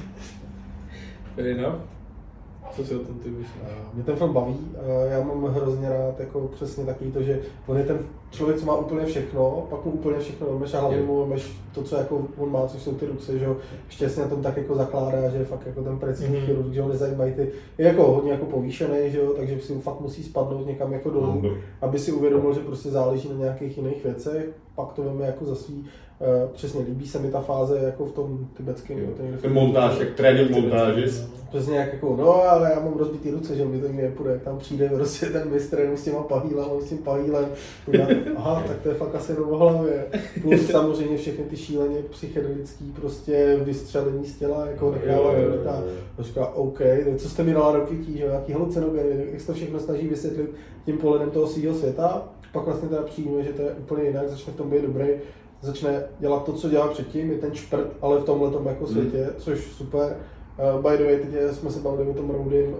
Fair enough. Co si o tom ty myslíš? A Mě ten film baví, a já mám hrozně rád jako přesně takový to, že on je ten člověk, co má úplně všechno, pak mu úplně všechno vemeš a hlavně mu vemeš to, co jako on má, což jsou ty ruce, že jo, ještě se na tom tak jako zakládá, že je fakt jako ten precizní Mhm. chirurg, že ho nezajímají ty, je jako hodně jako povýšený, že jo, takže si fakt musí spadnout někam jako dolů, No. aby si uvědomil, že prostě záleží na nějakých jiných věcech, pak to veme jako za svý, eh, přesně líbí se mi ta fáze jako v tom tibetském. To v Ten tom- montáž, jak trénink montáži. Přesně jak jako, no ale já mám rozbitý ruce, že mi to nikdy nepůjde, jak tam přijde prostě ten mistr jenom s těma pahýlem, s tím pahýlem, já, aha, tak to je fakt asi o hlavě. Plus samozřejmě všechny ty šíleně psychedelický prostě vystřelení z těla, jako nechává Jo, jo, jo, a jo. říká, OK, co jste mi dala do pití, že nějaký halucinogeny, jak se to všechno snaží vysvětlit tím pohledem toho svého světa, pak vlastně teda přijíme, že to je úplně jinak, začne v tom být dobrý, začne dělat to, co dělal předtím, je ten šprt, ale v tomhle tom jako světě, což super. Uh, by the way, teď jsme se bavili o tom Roudym, uh,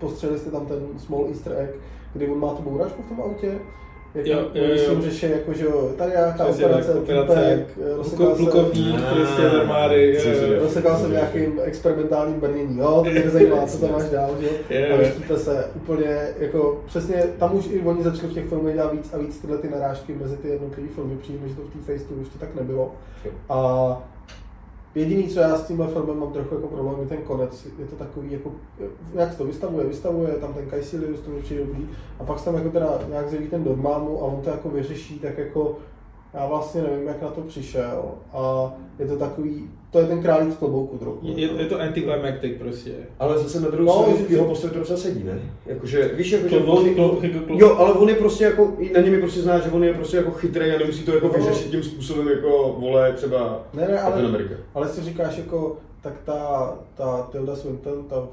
postřeli jste tam ten small easter egg, kdy on má tu bouračku v tom autě, jak Jo, jo, jo, řeší, jako, že jo, tady nějaká Přesně operace, tak, operace, týpek, eh, plukovník, Ah, prostě z armády. Rozsekal jsem nějakým experimentálním brnění, jo, to mě nezajímá, co tam máš dál, že jo. Jo. chytíte se úplně, jako přesně, tam už i oni začali v těch filmech dělat víc a víc tyhle ty narážky mezi ty jednotlivé filmy, přijím, že to v té Face ještě tak nebylo. A jediný, co já s tímhle filmem mám trochu jako problém, je ten konec. Je to takový, jako, jak se to vystavuje, vystavuje, tam ten Caecilius, to přijde dobrý. A pak se tam jako teda nějak zjeví ten Dormammu a on to jako vyřeší tak jako Já vlastně nevím, jak na to přišel a je to takový, to je ten králík v klobouku trochu. Je, je to anticlimactic prostě. Ale zase na druhou No, stranu jeho postoj to docela sedí, ne? Jakože, víš, jako, že on, Jo, ale on je prostě jako, na něm je prostě zná, že on je prostě jako chytrý a nemusí to jako No. vyřešit tím způsobem, jako vole třeba Ne, ne, ale, America. ale si říkáš jako, tak ta, ta Tilda Swinton, ta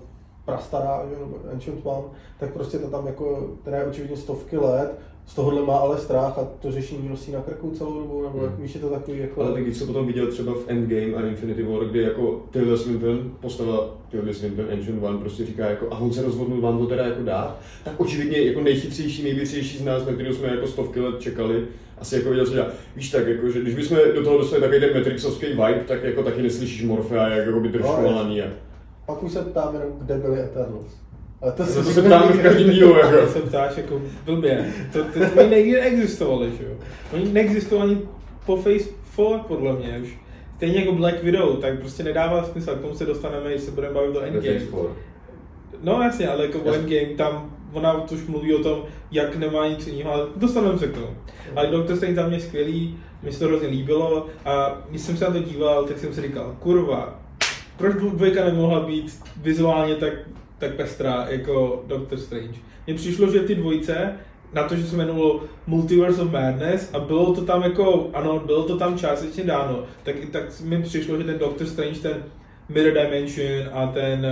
prastará, že, Ancient One, tak prostě to tam jako, která je očividně stovky let, z tohohle má ale strach a to řešení nosí na krku celou dobu, nebo Hmm. jak víš, je to takový jako... Ale tak když jsem potom viděl třeba v Endgame a Infinity War, kdy jako Tilda Swinton, postava Tilda Swinton, Ancient One, prostě říká jako a on se rozhodnul vám to teda jako dát, tak očividně jako nejchytřejší, největřejší z nás, na kterou jsme jako stovky let čekali, asi jako viděl, co dělá. Víš tak, jako, že když bychom do toho dostali takový ten Matrixovský vibe, tak jako taky neslyšíš Morfea, jak jako by držkovaný. A... Pak už se ptám jenom, kde byli Eternals. Ale to, To se ptáme v každém dílu, To jako. se ptáš jako blbě. To, to, to oni nikdy neexistovali, že jo. Oni neexistovali ani po Phase 4, podle mě už. Stejně jako Black Widow, tak prostě nedává smysl, k tomu se dostaneme, když se budeme bavit do Endgame. No jasně, ale jako v Jasně. Endgame, tam ona už mluví o tom, jak nemá nic jiného, ale dostaneme se k tomu. Ale Doctor Strange za mě skvělý, mi se to hrozně líbilo a když jsem se na to díval, tak jsem si říkal, kurva, proč dvojka nemohla být vizuálně tak, tak pestrá jako Doctor Strange. Mně přišlo, že ty dvojice, na to, že se jmenovalo Multiverse of Madness a bylo to tam jako, ano, bylo to tam částečně dáno, tak, tak mi přišlo, že ten Doctor Strange, ten Mirror Dimension a ten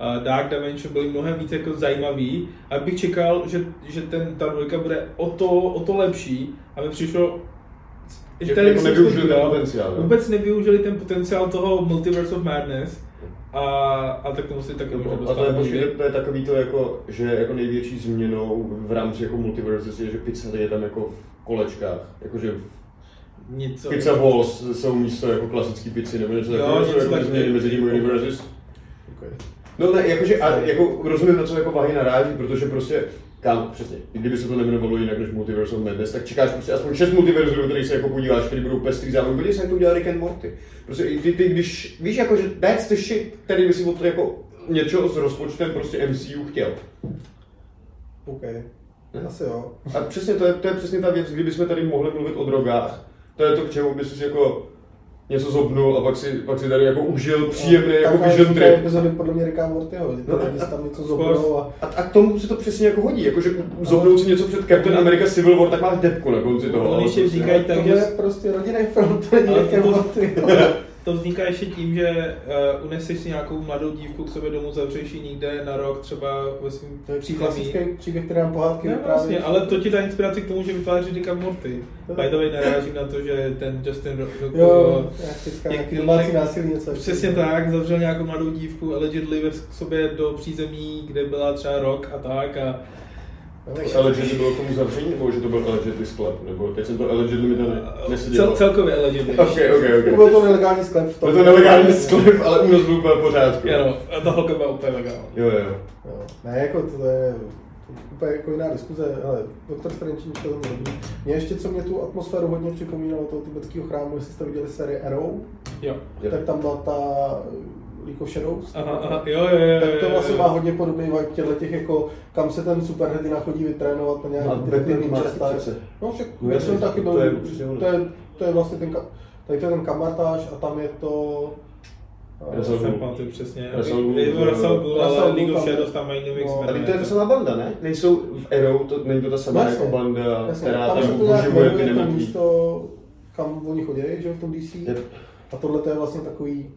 uh, Dark Dimension byly mnohem víc jako zajímavý a bych čekal, že, že ten, ta dvojka bude o to, o to lepší a mi přišlo, Že tady jako nevyužili ten potenciál, jo? Vůbec nevyužili ten potenciál toho Multiverse of Madness a, a tak tomu si taky možná A to je, počkej, to je takový to, jako, že jako největší změnou v rámci jako multiverse je, že pizza je tam jako v kolečkách. Jakože Něco. pizza balls jsou místo jako klasický pici nebo něco takového, jsou jako tak- změny mezi těmi universes. Okay. No ne, jakože, a, jako rozumím, na co jako Vahy naráží, protože prostě, kam, přesně, i kdyby se to nejmenovalo jinak než Multiverse of Madness, tak čekáš prostě aspoň šest multiverzů, do kterých se jako podíváš, který budou pestrý zároveň. Podívej se, jak to udělal Rick and Morty. Prostě i ty, ty, když, víš, jako, že that's the shit, který by si od jako něco s rozpočtem prostě MCU chtěl. OK. Ne? Asi jo. A přesně to je, to je přesně ta věc, kdybychom tady mohli mluvit o drogách. To je to, k čemu by si jako něco zobnul a pak si, pak si tady jako užil příjemný jako Taková vision je trip. epizody podle mě Ricka Mortyho, že No, tady a- tam něco zobnou a... A, a k tomu se to přesně jako hodí, jakože zobnout si něco před Captain America Civil War, tak máš depku na konci toho. Oni ale ještě prostě- vznikají tak, že je prostě rodinný film, to není Rick to- Morty. to vzniká ještě tím, že uh, uneseš si nějakou mladou dívku k sobě domů, zavřeš ji někde na rok, třeba ve svém To je přízemí. klasický příběh, který nám pohádky No, vlastně, ale to ti dá inspiraci k tomu, že vytváří Rick and Morty. By the way, narážím na to, že ten Justin Ro- Ro- Jo, nějaký domácí násilí něco. Přesně tak, zavřel nějakou mladou dívku allegedly ve sobě do přízemí, kde byla třeba rok a tak a Jo, Allegedly bylo k tomu zavření, nebo že to byl allegedly sklep? Nebo teď jsem to allegedly mi to ne, cel, celkově allegedly. Ok, ok, To ok. byl to nelegální sklep v tom. Byl to nelegální sklep, ale únos byl úplně v pořádku. Ano, a ta holka byla úplně legální. Jo, jo. Jo. Ne, jako to je úplně jako jiná diskuze, ale Doktor Strange mi to nelíbí. Mě ještě, co mě tu atmosféru hodně připomínalo toho tibetského chrámu, jestli jste viděli sérii Arrow, Jo. Jo. tak tam byla ta League of Shadows. Aha, aha, jo, jo, jo, Tak to vlastně má hodně podobný vibe těchto těch, jako, kam se ten superhrdina chodí vytrénovat na A nějaký ty přece. No však No jsem taky byl, to je to je, to je vlastně ten, tady to je ten kamartáž a tam je to... eh, Russell Jsem Gould. pamatuju přesně. Russell Gould, Je to Russell Gould, ale League Gould of tam- Shadows tam mají nových No, Ale to je ta samá banda, ne? Nejsou v Arrow, to, není to ta samá jako banda, která tam tam se to nějak uživuje ty jmenuje to nemrtvý. místo, kam oni chodí, že jo, v tom DC. A tohle to je vlastně takový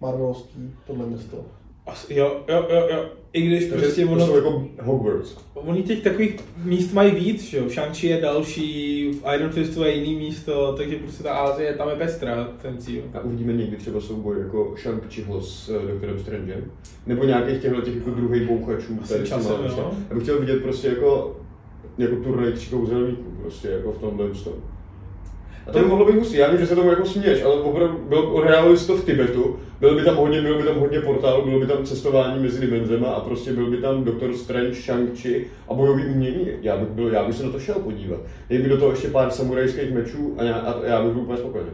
Marvelovský, tohle město. As- Jo, jo, jo, jo. I když Takže prostě to ono, jsou jako Hogwarts. oni těch takových míst mají víc, že jo. Shang-Chi je další, v Iron Fistu je jiný místo, takže prostě ta Ázie tam je pestrá, ten cíl. A uvidíme někdy třeba souboj jako Shang-Chiho s uh, Doktorem Strangem. Nebo nějakých těchto těch jako druhých bouchačů. Asi časem, prostě. jo. Já bych chtěl vidět prostě jako, jako turnaj tří kouzelníků, prostě jako v tomhle tom. A to by mohlo být hustý, já vím, že se tomu jako směješ, ale opravdu byl, odhrávali si to v Tibetu, byl by tam hodně, byl by tam hodně portál, bylo by tam cestování mezi dimenzema a prostě byl by tam Doktor Strange, Shang-Chi a bojový umění. Já bych, byl, já bych se na to šel podívat. Dej mi do toho ještě pár samurajských mečů a já, a já bych byl úplně spokojený.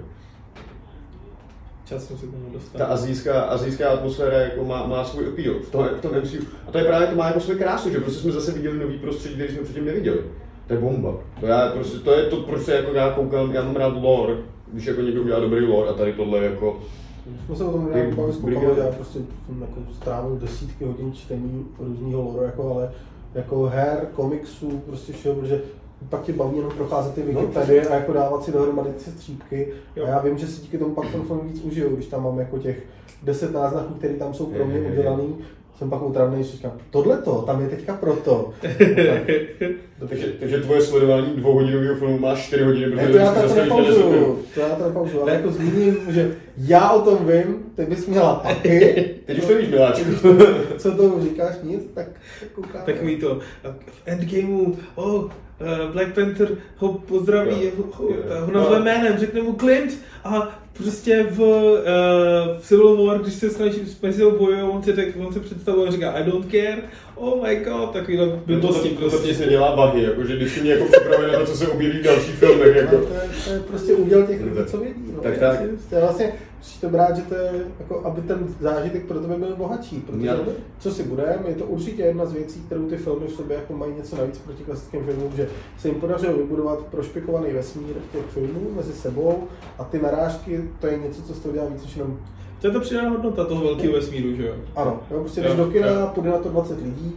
Čas jsem se tomu dostal. ta azijská, azijská atmosféra jako má, má svůj appeal v tom, v tom MCU. A to je právě to má jako svou krásu, že prostě jsme zase viděli nový prostředí, který jsme předtím neviděli. To je bomba. To, já prostě, to je to, proč se jako já koukám, já mám rád lore, když jako někdo udělá dobrý lore a tady tohle je jako, Jsme se o tom nějak bavili já prostě jsem jako strávil desítky hodin čtení různého lore, jako, ale jako her, komiksů, prostě všeho, protože pak tě baví jenom procházet ty Wikipedie a jako dávat si dohromady ty střípky. Jo. A já vím, že si díky tomu pak ten film víc užiju, když tam mám jako těch 10 náznaků, které tam jsou pro mě udělaný. Jsem pak utravný, že říkám, tohle to, tam je teďka proto. takže, takže tvoje sledování dvouhodinového filmu má 4 hodiny, protože Ne, to já 10 nepauzuju, to já to nepauzuju, ale jako zmíním, že já o tom vím, ty bys měla taky. Teď už to víš, miláčku. Co to říkáš, nic, tak koukám. Takový to, v Endgameu, oh, Black Panther ho pozdraví, Jo. ho, ho, Jo. ho nazve No. jménem, řekne mu Clint a prostě v, uh, v Civil War, když se snaží s Mezil bojuje, on se, tak, on se představuje a říká I don't care, oh my god, takovýhle blbosti to, to, to prostě. se dělá vahy, jakože vždycky mě jako připravuje na to, co se objeví v dalších filmech. Jako. No, to, je, to je prostě úděl těch lidí, co vědí. No. tak, tak. To je vlastně, musíš to brát, že to je, jako, aby ten zážitek pro tebe byl bohatší, protože Já- co si budeme, je to určitě jedna z věcí, kterou ty filmy v sobě jako mají něco navíc proti klasickým filmům, že se jim podařilo vybudovat prošpikovaný vesmír těch filmů mezi sebou a ty narážky, to je něco, co z toho dělá víc než jenom To je ta přidaná hodnota toho velkého vesmíru, že jo? Ano, jo, prostě Jo, když do kina půjde na to 20 lidí,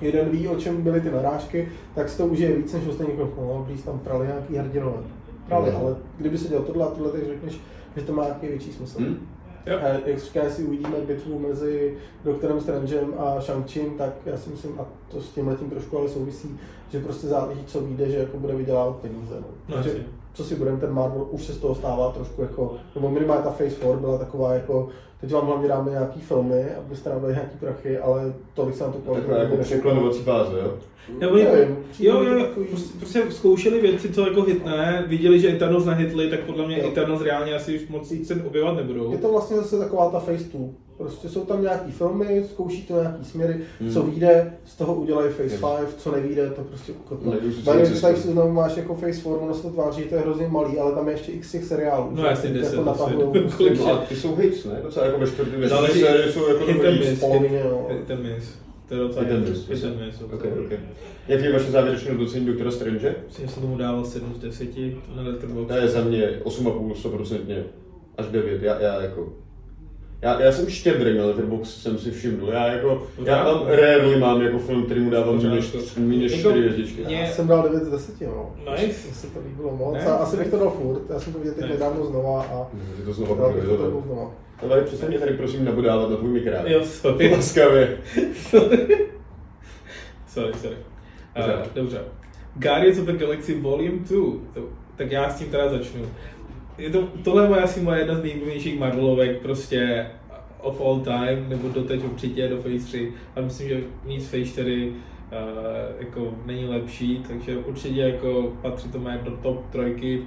jeden ví, o čem byly ty narážky, tak si to užije víc, než ostatní jako, no, když tam prali nějaký hrdinové. Prali, ale kdyby se dělal tohle a tohle, tak řekneš, že to má nějaký větší smysl. Hm? Jo. A jak říká, jestli uvidíme bitvu mezi doktorem Strangem a shang tak já si myslím, a to s tím letím trošku ale souvisí, že prostě záleží, co vyjde, že jako bude vydělávat peníze. No. No, Takže, co si budeme, ten Marvel už se z toho stává trošku jako, nebo minimálně ta Phase 4 byla taková jako, teď vám hlavně dáme nějaký filmy, abyste nám dali nějaký prachy, ale tolik se na to Taková jako překladovací fáze, jo? Nebo Nevím, jo, jo, prostě, prostě zkoušeli věci, co jako hitné, viděli, že Eternals nahitli, tak podle mě Jo. Eternals reálně asi už moc se objevovat nebudou. Je to vlastně zase taková ta Phase 2. Prostě jsou tam nějaký filmy, zkouší to nějaký směry, Hmm. co vyjde, z toho udělají Jo. 5, co nevyjde, to prostě ukotne. Najdou si Tady cestu. tady si znovu máš jako Phase 4, ono se to tváří, to je hrozně malý, ale tam je ještě x těch seriálů. No jasně, Ty 10 jako asi. natahujou prostě. Kolik a ty jsou hits, ne? Docela jako ve čtvrtém, sérii jsou jako hit dobrý. and miss. polovině, no. Ten mis. To je docela Hit and miss. hit and miss. Okay, okay. Jak je vaše závěrečné hodnocení doktora Strange? Myslím, že jsem tomu dával 7 z 10 na Letterboxd. To je za mě 8,5, 100%, až 9. Já, já jako... Já, já jsem štědrý na Letterboxd, jsem si všiml. Já jako, já mám, rarely mám jako film, který mu dávám méně než, než Jako 4 hvězdičky. mě- Já jsem dal 9 z 10, no. Nice. Mně se to líbilo moc. Nice. A asi bych to dal furt, já jsem to viděl teď Nice. nedávno znova a Je to znova dal bych to znova. Ale přestaň mě tady prosím nabodávat na tvůj mikrát. Jo, sorry. Laskavě. sorry, sorry. Dobře. Uh, dobře. Guardians of the Galaxy Volume 2. To, tak já s tím teda začnu. Je to, tohle je asi moje jedna z nejblíbenějších Marvelovek, prostě of all time, nebo doteď určitě do Phase 3. A myslím, že nic Phase 4 uh, jako není lepší, takže určitě jako patří to mé do top trojky.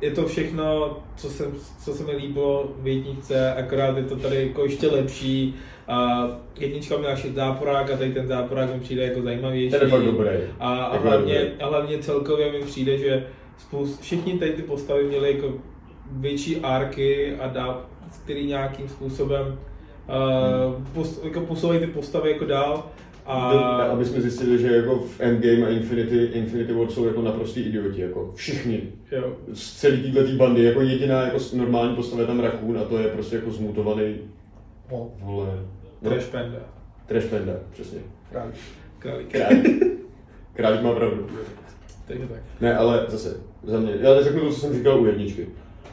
je to všechno, co se, co se mi líbilo v jedničce, akorát je to tady jako ještě lepší. A jednička měla šit záporák a tady ten záporák mi přijde jako zajímavější. Ten je fakt dobrý. A, a, Jako hlavně, a hlavně celkově mi přijde, že spoust, všichni tady ty postavy měly jako větší arky a dá, který nějakým způsobem uh, pos, jako posouvají ty postavy jako dál. A. Aby jsme zjistili, že jako v Endgame a Infinity, Infinity War jsou jako naprostý idioti, jako všichni. jo, Z celé této bandy, jako jediná jako normální postava je tam Raccoon a to je prostě jako zmutovaný, No, vole, no, Trash Panda. trash panda, přesně. králík. Králík. Králík. Králík má pravdu. Takže tak. Ne, ale zase, za mě, já řeknu to, co jsem říkal u jedničky.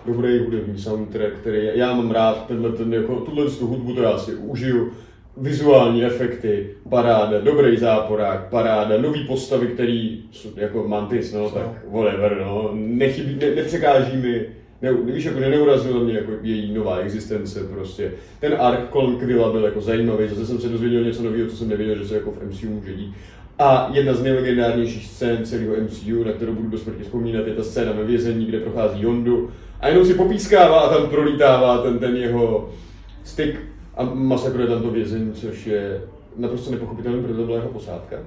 Dobrý hudební soundtrack, který já mám rád, tenhle, ten, jako, tuhle tu hudbu to já si užiju. Vizuální efekty, paráda, dobrý záporák, paráda, nový postavy, který jsou jako Mantis, no, tak whatever, no, nechybí, ne, nepřekáží mi, ne, víš, jako, neurazila mě jako její nová existence, prostě. Ten ark kolem Quilla byl jako zajímavý, zase jsem se dozvěděl něco nového, co jsem nevěděl, že se jako v MCU může dít. A jedna z nejlegendárnějších scén celého MCU, na kterou budu do smrti vzpomínat, je ta scéna ve vězení, kde prochází Yondu a jenom si popískává a tam prolítává ten, ten jeho styk a masakruje tam to vězení, což je naprosto nepochopitelné, protože to byla jeho posádka.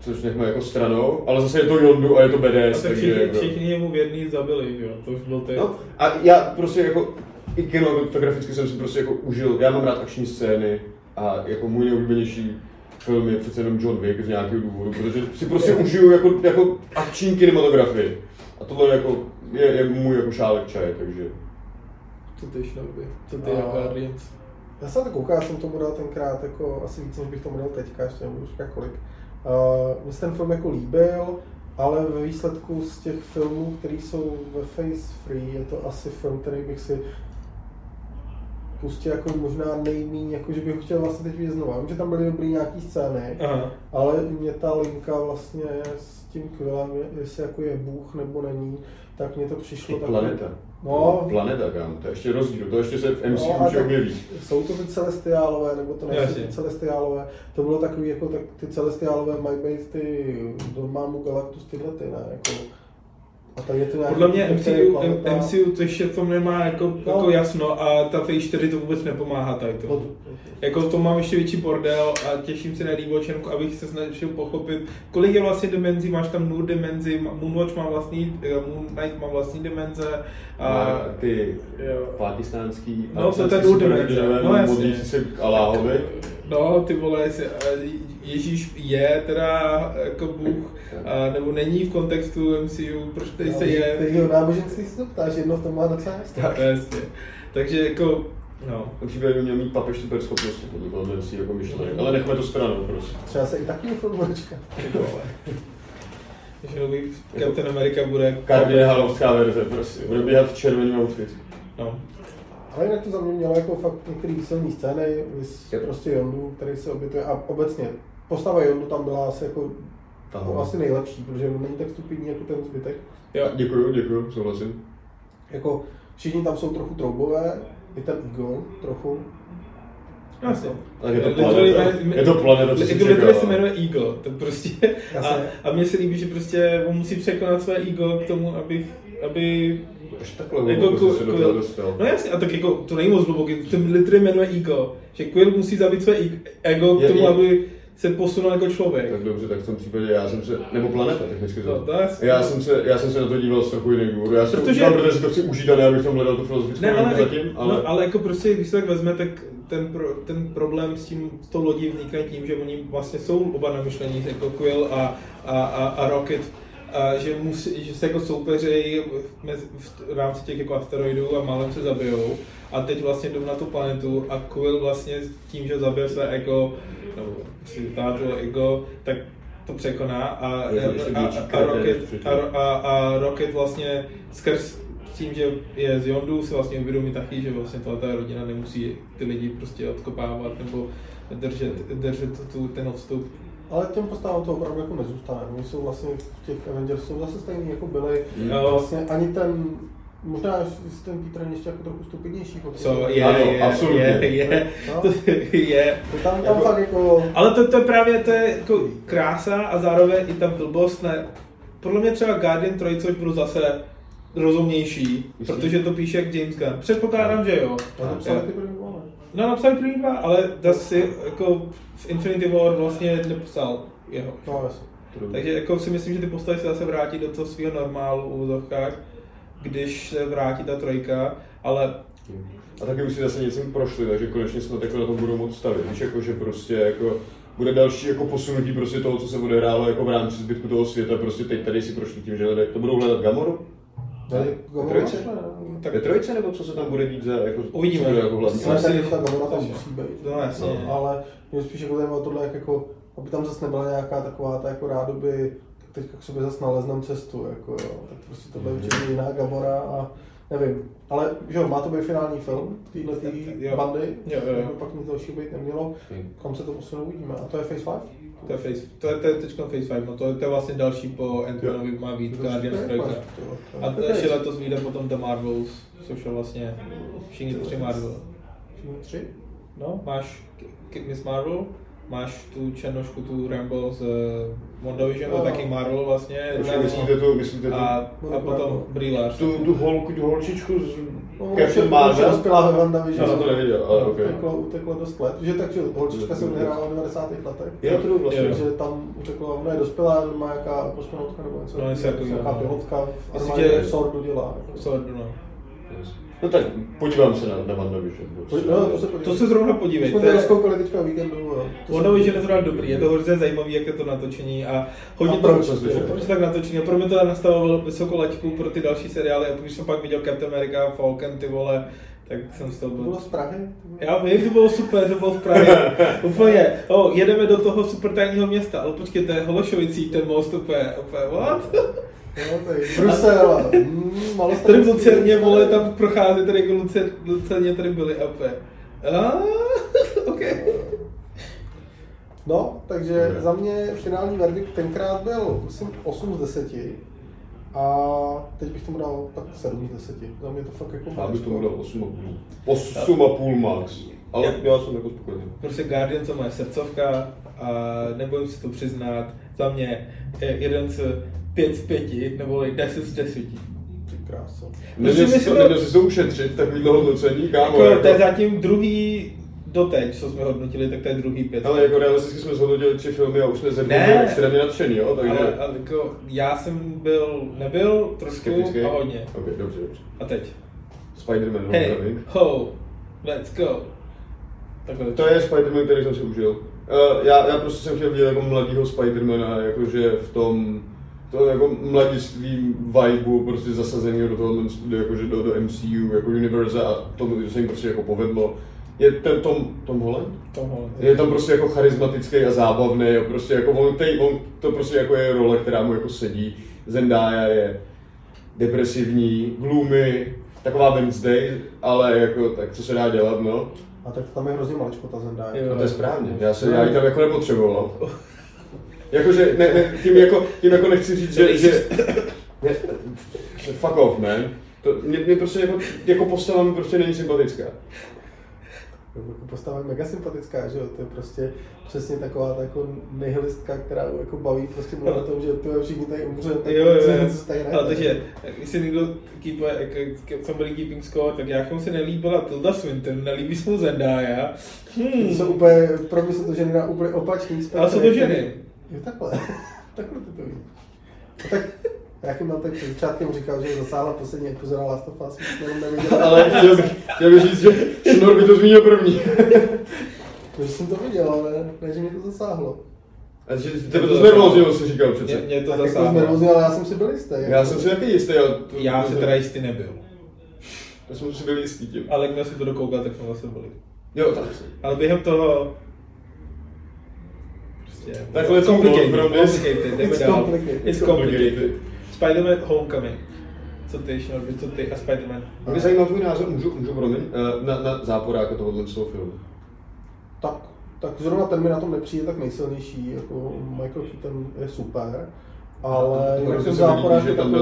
Což nechme jako stranou, ale zase je to Yondu a je to A BDS, tak takže všichni, jako... všichni jemu věrný zabili, jo, to už byl ten. No, a já prostě jako, i kinematograficky jsem si prostě jako užil, já mám rád akční scény a jako můj nejoblíbenější film je přece jenom John Wick z nějakého důvodu, protože si prostě užiju jako, jako akční kinematografii. A tohle jako, je, je můj jako šálek čaje, takže... Co ty šnorby? Co ty jako Guardians? Já jsem to koukal, já jsem tomu dal tenkrát jako asi víc, než bych tomu dal teďka, ještě nebudu říkat kolik. Uh, Mně se ten film jako líbil, ale ve výsledku z těch filmů, které jsou ve Face Free, je to asi film, který bych si pustil jako možná nejmíň, jako že bych chtěl vlastně teď vidět znovu. Vím, že tam byly dobrý nějaký scény, Aha. ale mě ta linka vlastně s tím Quillem, jestli jako je Bůh nebo není, tak mně to přišlo takový- planeta. No, Planeta, kam, to je ještě rozdíl, to ještě se v MCU No, už tak- objeví. Jsou to ty celestiálové, nebo to nejsou ty celestiálové. To bylo takový, jako tak, ty celestiálové mají být ty normálnu galaktus tyhle ty, ne? Jako, a tady je to nějaký... Podle mě MCU, M- MCU to ještě v tom nemá jako, No. jako jasno a ta Phase 4 to vůbec nepomáhá tady No, to. Jako to mám ještě větší bordel a těším se na rewatchenku, abych se snažil pochopit, kolik je vlastně dimenzí, máš tam nur dimenzi, Moonwatch má vlastní, eh, Moon Knight má vlastní dimenze a A ty jo. pakistánský No, to je ten Udemy, no, jasně. modlící se k Aláhovi. No, ty vole, jestli, Ježíš je teda jako Bůh, a, nebo není v kontextu MCU, proč tady se je, Kterýho náboženství se to ptáš, jedno v tom má docela tak jasně. Takže jako, no. Případě by měl mít papež super schopnosti, podle tohle si jako myšlenek. Ale nechme to stranou, prostě. Třeba se i. Ty vole. Takže nový Captain America bude Kardinalovská verze, prostě. Bude běhat v červeném outfitu. No. Ale jinak to za mě mělo jako fakt některé silné scény, vys Yep. prostě Jondu, který se obětuje a obecně postava Jondu tam byla asi jako Tam. asi nejlepší, protože on není tak stupidní jako ten zbytek. Jo. Děkuju, děkuju, souhlasím. Jako všichni tam jsou trochu troubové, i ten Eagle trochu. Jasně. Tak je to planeta. Je to planeta, co Eagle literally se jmenuje Eagle, to prostě, a, Jasně. a mně se líbí, že prostě on musí překonat své ego k tomu, aby, aby Až takhle Jako hluboko jsi se do Quill. toho dostal. No jasně, a tak jako to není moc hluboký, ten literally jmenuje ego, že Quill musí zabít své eg- ego k tomu, aby se posunul jako člověk. Tak dobře, tak v tom případě já jsem se, nebo planeta technicky No, to. je Já jsem se, já jsem se na to díval z trochu jiného důvodu. Já jsem Protože- protože... protože si to chci užít a ne, abych tam hledal tu filozofickou Ne, ale, zatím, ale... no, ale jako prostě, když se tak vezme, tak ten, pro, ten problém s tím, s tou lodí vznikne tím, že oni vlastně jsou oba namyšlení, jako Quill a, a, a, a Rocket, že, musí, že se jako soupeřejí v, rámci těch jako asteroidů a málem se zabijou. A teď vlastně jdou na tu planetu a Quill vlastně tím, že zabije své ego, nebo si vytáhl ego, tak to překoná a, a, a, a, Rocket, a, a, a Rocket vlastně skrz tím, že je z Yondu, si vlastně uvědomí taky, že vlastně tato rodina nemusí ty lidi prostě odkopávat nebo držet, držet tu, ten odstup. Ale těm postavám to opravdu jako nezůstane. Oni jsou vlastně v těch Avengers jsou zase stejný jako byli. Jo. Vlastně ani ten, možná ještě ten Peter ještě jako trochu stupidnější. potom. Co je, Ano, je, absolutně. je, je, No. to je. Tam, tam fakt jako... Ale to, to je právě to je jako krása a zároveň i ta blbost. Ne. Podle mě třeba Guardian 3, což budu zase rozumnější, Myslíš? protože to píše jak James Gunn. Předpokládám, že jo. To ty první vole. No napsali první dva, ale zase jako v Infinity War vlastně nepsal jeho. No jasně. Takže jako si myslím, že ty postavy se zase vrátí do toho svého normálu v úzovkách, když se vrátí ta trojka, ale A taky už si zase něco prošli, takže konečně snad takhle na to budou moc stavit. Víš, jako, že prostě jako bude další jako posunutí prostě toho, co se odehrálo jako v rámci zbytku toho světa, prostě teď tady si prošli tím, že to budou hledat Gamoru? Ve trojce? Tak Ve trojce, nebo co se tam bude dít za, jako, Uvidíme. bude jako hlavní? Myslím tak ta Gamora tam musí být. No, jasně. No, ale mě spíš jako zajímalo tohle, jak jako, aby tam zase nebyla nějaká taková ta jako rádoby, tak teď k sobě zase naleznám cestu, jako jo, tak prostě tohle je Mhm. určitě jiná Gamora a nevím. Ale že jo, má to být finální film téhle Jo. bandy, Jo, jo, jo. pak nic dalšího být nemělo, kam se to posune uvidíme. A to je Phase 5? To je, face, to je, to je teď Phase 5, no to je, to je vlastně další po Ant-Manovi má být Guardians 3. A to ještě letos vyjde potom The Marvels, což je vlastně všichni tři Marvel. Tři? No, máš Miss Marvel, máš tu černošku, tu Rambo z WandaVision, to je No. taky Marvel vlastně. Myslíte tu, myslíte tu, a, a potom Brie Larson. tu, tu, holku, tu holčičku z Captain už je Marvel? dospělá ve WandaVision. Já jsem to nevěděl, ale No, okej. uteklo, uteklo dost let. Že takže holčička se odehrála v 90. letech. Jo, to vlastně. Jo. Takže tam uteklo, ona je dospělá, má jaká kosmonautka nebo něco. No, něco takového, Nějaká no. pilotka v armádě že- v Sordu dělá. jako. Sordu, no. No tak podívám se na, na WandaVision. No, to se To zrovna podívej. jsme to to je- rozkoukali teďka o víkendu. To už je zrovna dobrý, je to hrozně zajímavý, jak je to natočení a hodně A proč? to, proč tak natočení. A pro mě to nastavovalo vysokou laťku pro ty další seriály a když jsem pak viděl Captain America, Falcon, ty vole, tak jsem z toho To byl. bylo z Prahy? Já vím, to bylo super, to bylo v Praze. úplně, oh, jedeme do toho super tajného města, ale počkejte, Hološovicí, ten most, úplně, úplně, what? No, tady Brusel. Mm, malo Tady v Lucerně, vole, tam prochází, tady jako Lucer, Lucerně tady byli a úplně. A, ok. No, takže za mě finální verdikt tenkrát byl, myslím, 8 z 10. A teď bych tomu dal tak 7 z 10. Za mě to fakt jako Já bych tomu dal 8,5. 8,5 max. Ale já jsem jako spokojený. Prostě Guardian, co moje srdcovka a nebojím si to přiznat, za mě je jeden z 5 z 5, nebo 10 z 10. Ty kráso. Neměl si to, že- neměl si to ušetřit, takovýhle hodnocení, kámo. Jako, to je Jako, zatím druhý doteď, co jsme hodnotili, tak to je druhý pět. ale jako realisticky jsme zhodnotili tři filmy a už jsme ze Ne. byli extrémně nadšený, jo? Takže... ale, ale jako, já jsem byl, nebyl trošku Skeptický? a hodně. Ok, dobře, dobře. A teď. Spider-Man Hey, Homecoming. ho, let's go. Takhle To je Spider-Man, který jsem si užil. Uh, já, já prostě jsem chtěl vidět jako mladýho Spidermana, jakože v tom to jako mladiství vibe, prostě zasazení do toho jakože do, do MCU, jako univerza a to se jim prostě jako povedlo. Je ten Tom, Tom Holland? Tohle. Je tam prostě jako charismatický a zábavný a prostě jako on, tej, on, to prostě jako je role, která mu jako sedí. Zendaya je depresivní, gloomy, taková Wednesday, ale jako tak co se dá dělat, no. A tak tam je hrozně maličko ta Zendaya. Jo. No to je správně, já, se, já ji tam jako nepotřeboval. Jakože, ne, ne, tím, jako, tím jako nechci říct, že, že ne, fuck off, man. To, mě, mě prostě jako, jako postava mi prostě není sympatická. Jako postava je mega sympatická, že jo, to je prostě přesně taková ta jako nihilistka, která jako baví prostě mluvit o tom, že to je všichni tady umře, tak Jo, jo, jo. co tady hraje. Ale takže, jestli někdo keep, somebody keeping score, tak jak se nelíbila Tilda Swinton, nelíbí se mu Zendaya. To Hmm. jsou úplně, pro mě jsou to ženy na úplně opačný spektrum. Ale jsou to ženy. Jo, takhle. takhle ty to vidíš. No tak, jak jim mám tak před začátkem říkal, že zasáhla poslední epizoda Last of Us, jenom neviděl. Ale chtěl bych, chtěl bych říct, že Snor by to zmínil první. Že jsem to viděl, ale ne, že mě to zasáhlo. A že tebe to znervoznilo, si říkal přece. Mě, mě to Tak jako zasáhlo. znervozně, ale já jsem si byl jistý. Já jako- jsem si taky jistý, ale... To, Já to, si teda jistý nebyl. Já jsem si byl jistý tím. Ale jakmile si to dokoukal, tak jsme zase byli. Jo, tak. Ale během toho... Prostě... Tak let's move on complicated, complicated, jdeme It's dál. complicated. It's complicated. Spider-Man Homecoming. Co ty, Šnorby, co ty a Spider-Man? Mě zajímal tvůj názor, můžu, můžu promiň, eh, na, na záporáka tohohle z toho filmu. Tak, tak zrovna ten mi na tom nepřijde tak nejsilnější, jako Michael Keaton je super, ale To mi líbí, záporák že je takový,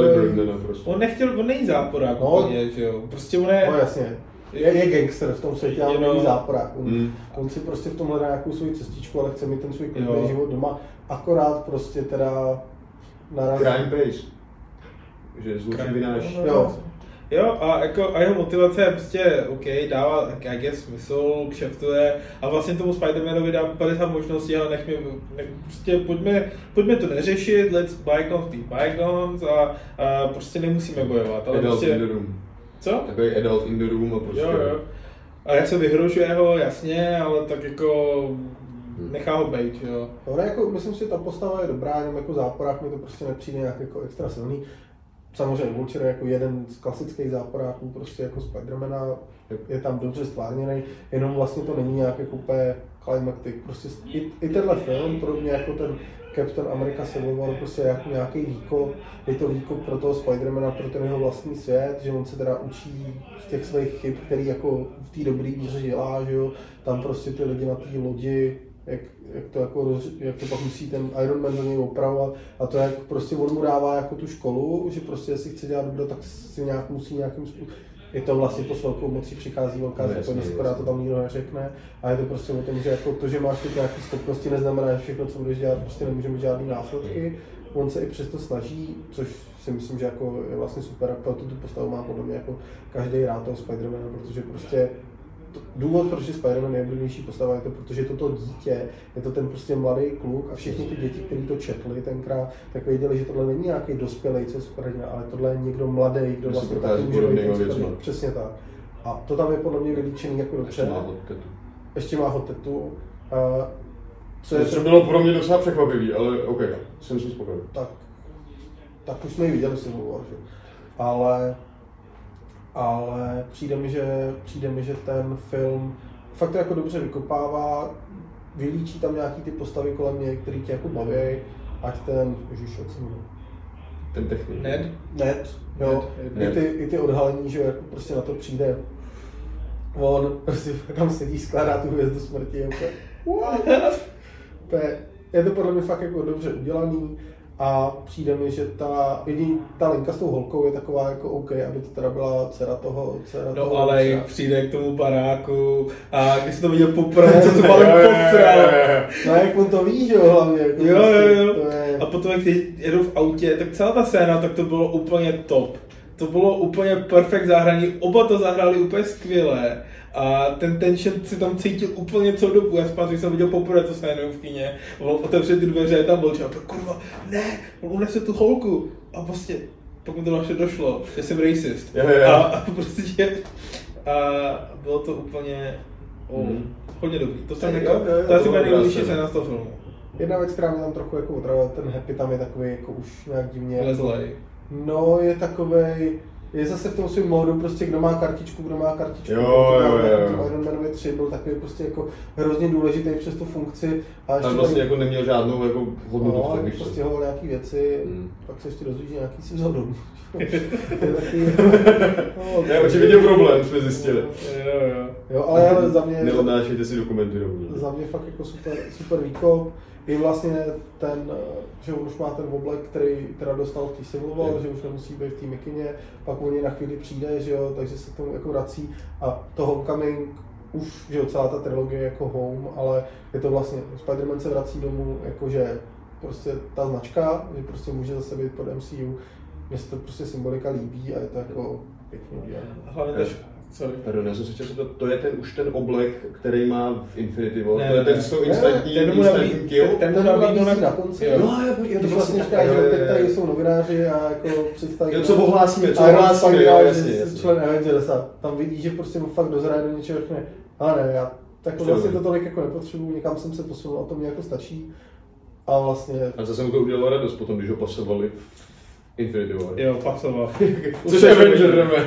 prostě. On nechtěl, on není záporák No. úplně, že jo. Prostě on je... no jasně, je, je gangster v tom světě, ale Jenom- není záporák. On, Mm. on si prostě v tom hledá nějakou svou cestičku, ale chce mít ten svůj Jo. klidný život doma, akorát prostě teda narazí. Crime Base. Že zločin. No, no, Jo. Jo, a, jako, a jeho motivace je prostě OK, dává, I guess, smysl, kšeftuje a vlastně tomu Spider-Manovi dá 50 možností, ale nech mě, nech, prostě pojďme, pojďme to neřešit, let's bygones be bygones a, a prostě nemusíme bojovat, ale prostě. Co? Takový adult in the room a prostě... Jo, jo. A jak se vyhrožuje ho, jasně, ale tak jako nechá ho být, jo. Ale jako, myslím si, že ta postava je dobrá, jenom jako záporák mi to prostě nepřijde nějak jako extra silný. Samozřejmě Vulture je jako jeden z klasických záporáků, prostě jako Spidermana, je tam dobře stvárněný, jenom vlastně to není nějak jako úplně climactic. Prostě i, i tenhle film, podobně jako ten Captain America Civil War, prostě je jako nějaký výkop, je to výkop pro toho Spidermana, pro ten jeho vlastní svět, že on se teda učí z těch svých chyb, který jako v té dobré víře dělá, že jo, tam prostě ty lidi na té lodi, jak, jak, to jako, jak to pak musí ten Iron Man za něj opravovat. A to jak prostě on mu dává jako tu školu, že prostě jestli chce dělat dobro, tak si nějak musí nějakým způsobem je to vlastně to s velkou mocí přichází velká No, zodpovědnost, akorát to tam nikdo neřekne. A je to prostě o tom, že jako to, že máš teď nějaké schopnosti, neznamená, že všechno, co budeš dělat, prostě nemůže mít žádný následky. On se i přesto snaží, což si myslím, že jako je vlastně super, a proto tu postavu má podle mě jako každý rád toho Spidermana, protože prostě důvod, proč je Spider-Man nejoblíbenější postava, je to, protože je to to dítě, je to ten prostě mladý kluk a všichni ty děti, kteří to četli tenkrát, tak věděli, že tohle není nějaký dospělý, co je superhrdina, ale tohle je někdo mladý, kdo si vlastně taky může být superhrdina. Přesně tak. A to tam je podle mě vylíčený jako Ještě dobře. má hot tetu. Ještě má. A co je To bylo pro mě docela překvapivý, ale OK, jsem si spokojený. tak, tak už jsme ji viděli War, že? Ale, ale přijde mi, že, přijde mi, že ten film fakt to jako dobře vykopává, vylíčí tam nějaký ty postavy kolem mě, který tě jako baví, ať ten, ježiš, jak se jmenuje? Ten technik. Ned? Ned, jo, Ned. I, ty, i ty odhalení, že jako prostě na to přijde. On prostě tam sedí, skládá tu hvězdu smrti, what? To je, je to podle mě fakt jako dobře udělaný a přijde mi, že ta, jediný, ta linka s tou holkou je taková jako OK, aby to teda byla dcera toho, dcera No toho ale jak přijde k tomu baráku a když jsi to viděl poprvé, co to malý posral. No jak on to ví, že jo, hlavně. Jako Jo, prostě, jo, je, A potom, jak ty jedou v autě, tak celá ta scéna, tak to bylo úplně top. To bylo úplně perfekt zahraní, oba to zahráli úplně skvěle. A ten tension si tam cítil úplně celou dobu. Já zpátky jsem viděl poprvé tu scénu v kyně. On otevře ty dveře, je tam mlčel. A kurva, ne, on unese tu holku. A prostě, pak mi to vlastně došlo, že jsem racist. Jo, jo. A, a prostě, a bylo to úplně, oh, Mhm. hodně dobrý. To jsem jako, to asi to nejbližší krásné. scéna z toho filmu. Jedna věc, která mě tam trochu jako otravila, ten happy tam je takový jako už nějak divně. Jako, Lezlej. No, je takovej, je zase v tom svém módu, prostě kdo má kartičku, kdo má kartičku. Jo, jo, tam jo, jo. v Iron Manovi 3 byl takový prostě jako hrozně důležitý přes tu funkci. A ještě Ale vlastně tady- jako neměl žádnou jako hodnotu v no, té prostě hře. ho nějaký věci, Hmm. pak se ještě dozvíš, že nějaký si vzal domů. to je takový, no, To je očividně problém, jsme zjistili. Jo, jo. Jo, ale, ale za mě, Neodnášejte si dokumenty domů. za mě fakt jako super, super výkop. I vlastně ten, eh, že on už má ten oblek, který teda dostal v té Civil War, Jo. že už nemusí být v té mikině, pak on něj na chvíli přijde, že jo, takže se k tomu jako vrací a to Homecoming už, že jo, celá ta trilogie je jako home, ale je to vlastně, Spider-Man se vrací domů, jakože prostě ta značka, že prostě může zase být pod MCU, mně se to prostě symbolika líbí a je to jako pěkně udělané. Hlavně sorry. Pardon, já jsem se chtěl zeptat, to je ten, už ten oblek, který má v Infinity War, Ne, to je ten s tou instantní, ten mu nabí- kill? ten- mu nabízí na- na konci. jo. Jo, jo, Když to vlastně říká, že jo, jo, teď jo. tady jsou novináři a jako představí... Jo, co ohlásíme, co ohlásíme, jo, že jasně, jasně. člen Avengers a tam vidí, že prostě mu fakt dozraje do něčeho, řekne, ale ne, já tak vlastně to tolik jako nepotřebuju, někam jsem se posunul a to mi jako stačí. A vlastně, A zase mu to udělalo radost potom, když ho pasovali v Infinity War. Jo, pasoval. Což je Avenger,